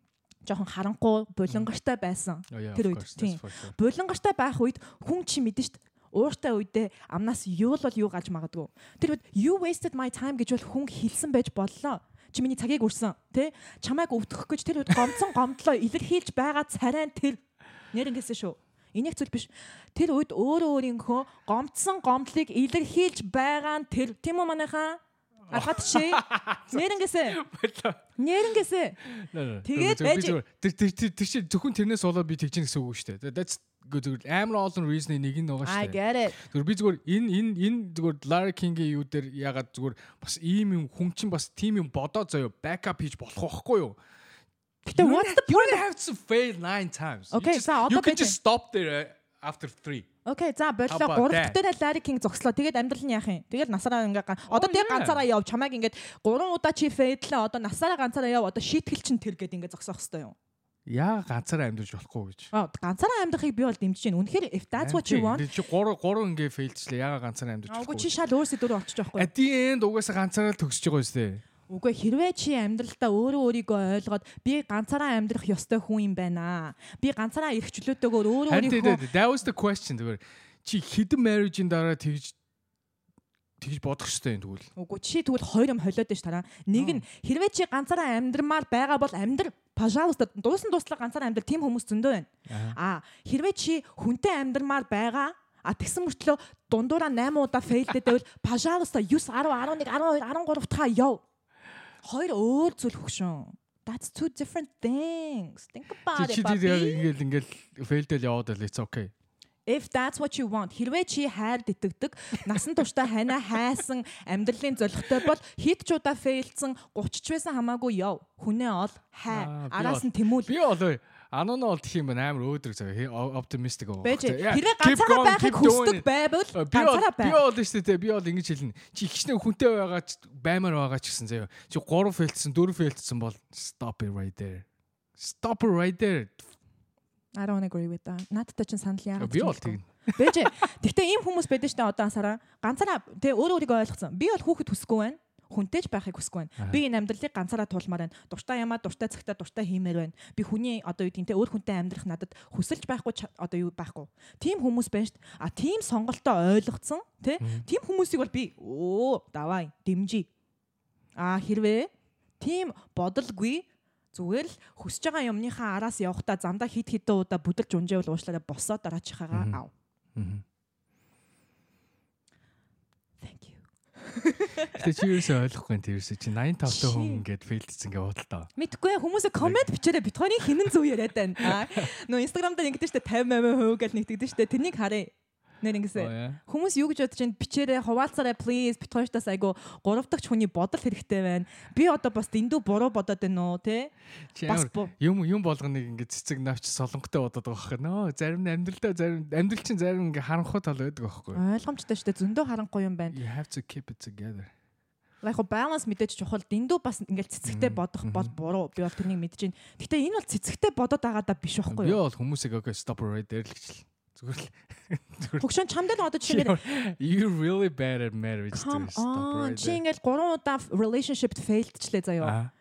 Жохон харанхуй, булангартай байсан. Oh, Тэр үед, тийм. Булангартай байх үед хүн чи мэдэн штт ууртай үедээ амнаас юу л бол юу гаж магадгүй. Тэр үед you wasted my time гэж бол хүн хэлсэн байж боллоо. Чи миний цагийг үрсэн тий чамайг өвдөх гэж тэр үед гомцон гомдлоо илэрхийлж байгаа царайн тэр нэр ингэсэн шүү. Энийг зүйл биш. Тэр үед өөрөө өөрийнхөө гомцсон гомдлыг илэрхийлж байгаа нь тэр тийм үү манайхаа Ахад чи нэр ингэсэн. Нэр ингэсэн. No, no, no. Тэгээд байж- Тэр тэр тэр чинь зөвхөн тэрнээс болоод би тэгж гэсэн үг шүү дээ. That's good зүгээр амар олон reason нэг нь байгаа шүү дээ. Зүгээр би зүгээр энэ энэ энэ зүгээр Larry King-ийн юу дээр ягаад зүгээр бас ийм юм хүн чинь бас team юм бодоо заяа backup хийж болох байхгүй юу? Гэтэ You what's the You don't have to fail 9 times. You Okay, за, одоо You can just stop there uh, after 3. Окей, за боллоо. about Гурав that? дахь дээр Larry King зогслоо. Тэгээд амьдрал нь яах юм? Тэгээд насаараа ингээ. Одоо Oh, тэгээд yeah. ганцаараа яв. Чамайг ингээд гурван удаа чи фейдлээ. Одоо насаараа ганцаараа яв. Одоо шийтгэл чин тэр гээд ингээ зогсоох хэрэгтэй юм. Яа ганцаараа амьдж болохгүй гэж. Аа ганцаараа амьдрахыг би бол дэмжиж байна. Үнэхээр if that's what you want. Чи 3 3 ингээ failчлээ. Яга ганцаараа Аагүй болохгүй. чи шал өөр сэдвээр орчих жоохгүй. At the end угаасаа ганцаараа л төгсөж байгаа юм шүү дээ. Үгүй хэрвээ чи амьдралдаа өөрөө өөрийгөө ойлгоод би ганцаараа амьдрах ёстой хүн юм байна. Би ганцаараа эрх чөлөөтэйгээр өөрөө өөрийгөө that was the question зүгээр. Чи хідэн marriage-ийн дараа тэгж тэгж бодох хэрэгтэй юм тэгвэл. Үгүй чи тэгвэл хоёр юм холиод ш тараа. Нэг нь хэрвээ чи ганцаараа амьдрмаар байгаа бол амьдр пожалуйста дуусан дуслаа ганцаараа амьдр тийм хүмүүс зөндөө байна. Аа хэрвээ чи хүнтэй амьдрмаар байгаа А тэгсэн мөртлөө дундуура 8 удаа фейлдэдэвэл пожалуйста 9 10 11 12 13 та яв. Хоёр өөр зүйл хөгшөн. That's two different things. Think about it. чи Bobby. ингээл failed яваад байл it's okay. If that's what you want. Хэрвээ чи хайр итгэдэг, насан туршдаа ханаа хайсан амьдралын зорилготой бол хэд ч удаа фейлдсэн 30 ч байсан хамаагүй яв. Хүнээ ол хай. Араас нь тэмүүл. Би болоо Ануна бол тхих юм байна амар өөдрөг заяа оптимистик хэрвээ keep ганцаараа байхыг хүсдэг байвал Э, Би бол ганцаараа би бол шүү дээ би бол ингэж хэлнэ. Чи ихнээ хүнтэй байгаа ч баймаар байгаа ч гэсэн заяа. Чи 3 фейлдсэн 4 фейлдсэн бол stop it right there. Stop it right there. I don't agree with that. Наадтай чинь санал яагаад Би ч бол тэгнэ. Бэж. Гэхдээ ийм хүмүүс байдаг штэ одоо асараа. Ганцаараа тэгээ өөрөө өөрийгөө ойлгоцсон. Би бол хүүхэд хүсэхгүй байна. Хүнтэй ч байхыг хүсэхгүй байна. Аа. Би энэ амьдралыг ганцаараа туулмаар байна. Дуртай ямаа, дуртай цагтаа, дуртай хиймээр байна. Би хүний одоо юу те өөр хүнтэй амьдрах надад хүсэлж байхгүй одоо юу байхгүй. Тим хүмүүс байна штт. А тим сонголтоо ойлгоцсон те. Тим хүмүүсийг бол би өө давай дэмжий. А хэрвээ тим бодолгүй зүгээр л хүсэж байгаа юмныхаа араас явахдаа замдаа хит хитэн удаа бүдэрч унжаавал уушлаараа босоод дараачихаагаа Мгм. ав. Мгм. Thank you. Гэтэ чи юусоо ойлгохгүй энэ тэрс чи 85 та хүн ингээд фейлдсэн гээ бодолтой. Мэдгүй хүмүүсээ комент бичээрэй бит хоёрын хинэн зөв яриад байна. Аа. Нөө инстаграм дээр ингэдэж штэ 50 50% гэж нэгтгэдэж штэ тэрнийг харъя. Нэр ингэсэн. Хүмүүс юу гэж бодож байна? Бичээрэй, хуваалцаарай please. Бит хоёртаас айгу гурав дахь хүний бодол хэрэгтэй байна. Би одоо бас дэндүү буруу бодоод байна уу, те? Бас юм юм болгоныг ингээд цэцэг навч солонготой бодоод байгаа хэрэг. Нөө зарим нь амьдралдаа зарим амьдрал чинь зарим ингээд харанхуй тал байдаг байхгүй. Ойлгомжтой штэ зөндөө харанхуй юм байна. You have to keep it together. Яг го баланс мэдээж чухал. Дэндүү бас ингээл цэцэгтэй бодох бол буруу. Би бол тэрнийг мэдэж байна. Гэтэ энэ бол цэцэгтэй бодоод байгаадаа биш байхгүй Би юу? бол хүмүүсийг okay stop right there л гэж л. Зүгээр л. Хөгшөн чамд л одоо жишээ You really bad at marriage. Come on. Чи ингээл 3 удаа relationship failedчлээ заяа.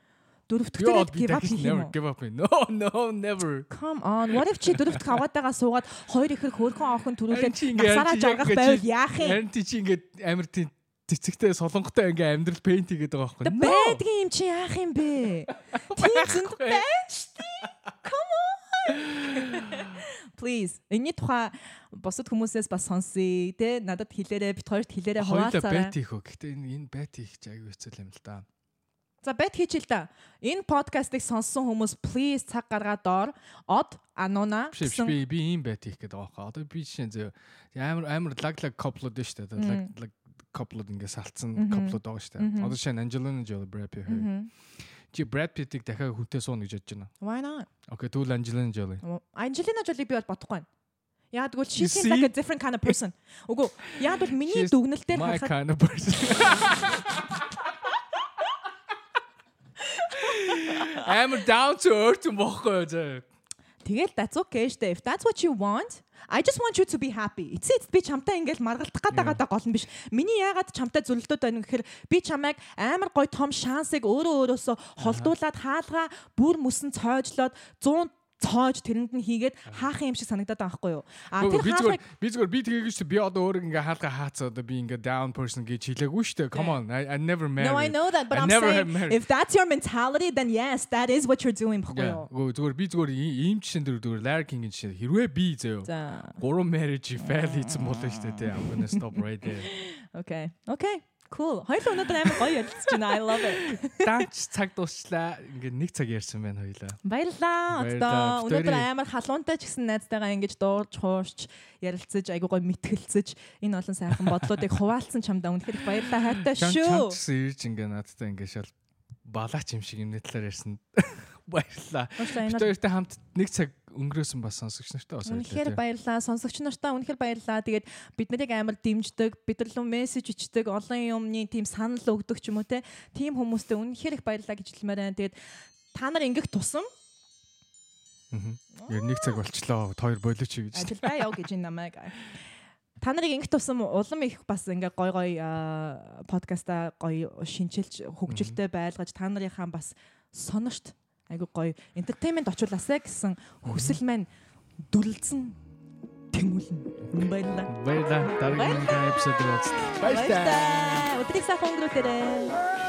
Би give up хийх юм give up. No, no, never. Come on. What if чи дөрөвт аваатайгаа суугаад хоёр ихэр хөөрхөн охин төрүүлээд яг жаргах байвал яах юм? Харин чи ингээд амар тий цэцэгтэй солонготой ингээ амьдрал пейнт хийгээд байгаа байхгүй. Тэ байдгийн юм чи яах юм бэ? Тийм зөнд байна штий. Come on. Please. Энийний тухай бусад хүмүүсээс бас сонсъё. Тэ надад хэлээрэ, бит хоёрт хэлээрэ хуваалцаарай. бэт хийх үү. Гэтэ энэ энэ бэт хийх чи аягүй хэцүү юм л да. За бет хийчихэл та. Энэ подкастыг сонссон хүмүүс please цаг гаргаад доор од ануна биш би би ийм бэт хийх гэдэг байгаа. Одоо би жишээ зөө амар амар лаг лаг коплууд дээ шүү дээ. Лаг лаг коплууд ингээ салцсан Мгм. коплууд байгаа шүү дээ. Одоо жишээ нь Angelina Jolie Brad Pitt. Чи Brad Pitt-ийг дахиад хүнтэй суuna гэж бодож байна. Why not? Окей, тэгвэл Angelina Jolie. Анжелина Жоли би бол бодохгүй байна. Яг тэгвэл she seems see? like a different kind of person. Үгүй яг бол миний дүгнэлтээр My харахад kind of person. Амар down to earth юм бохгүй заа. тэгэл that's okay штэ. If that's what you want, I just want you to be happy. Эцээ би чамтай ингээл маргалдах гээд байгаа даа гол нь биш. Миний яагаад чамтай зөвлөлтөд байна гэхээр би чамайг амар гой том шансыг өөрөө өөрөөсөө холдуулаад хаалгаа бүр мөсөн цоожлоод 100 цоож тэрэнд нь хийгээд хаахын юм шиг санагдаад байгаа байхгүй юу? А тэр хаахыг би зүгээр би тгийгэж чи би одоо өөрөө ингээ хаалга хаацаа одоо би ингээ down person гэж хэлээгүй шүү дээ. Come on. I, I never married. No, I know that, but I I'm saying if that's your mentality, then yes, that is what you're doing Yeah. юу? Гөө зүгээр би зүгээр ийм жишээн дээр зүгээр Larry King-ийн жишээ. Хэрвээ би зөө За. гурван marriage fail хийсэн болно шүү дээ. I'm gonna stop right there. Okay. Okay. Cool. Хоёул өнөөдөр амар гоё ярилцж байна. I love it. Данч цаг дуусчлаа. Ингээ нэг цаг ярьсан байна хоёлаа. Баярлаа. Одоо Баярлалаа. өнөөдөр амар халуунтай ч гэсэн найзтайгаа ингэж дуурж хуурч ярилцаж айгуу гоё мэтгэлцэж энэ олон сайхан бодлуудыг хуваалцсан чамдаа үнэхээр баярлалаа. Хайртай шүү. чамчсан ирж ингээ надтай ингээ шал балаач юм шиг юмны талаар ярьсан. Баярлалаа. Хоёртай хамт нэг цаг өнгөрөөсөн бас сонсогч нартай бас Үнэхээр баярлалаа. Сонсогч нартаа үнэхээр баярлалаа. Тэгээд бид нарыг амар дэмждэг, бид нар руу мессеж ичдэг, олон юмны тийм санал өгдөг ч юм уу те. Тим хүмүүстээ үнэхээр их баярлалаа гэж хэлмээр байна. Тэгээд та нар ингэх тусам. Яг нэг цаг болчлоо. Хоёр болооч гэж. ажилдаа яв гэж энэ намайг. та нарыг ингэ тусам улам их бас ингээ гой гой подкаста гой шинчилж хөгжилтэй байлгаж та нарынхаа бас сонорт айгу гой entertainment очуулаасаа гэсэн хүсэл маань дүрлцэн тэнгүүлнэ. Баярлалаа. Баярлалаа. Дараагийн эпизодыг уулзлаа. Баярлалаа. Өдрийг сайхан өнгөрүүлээрэй.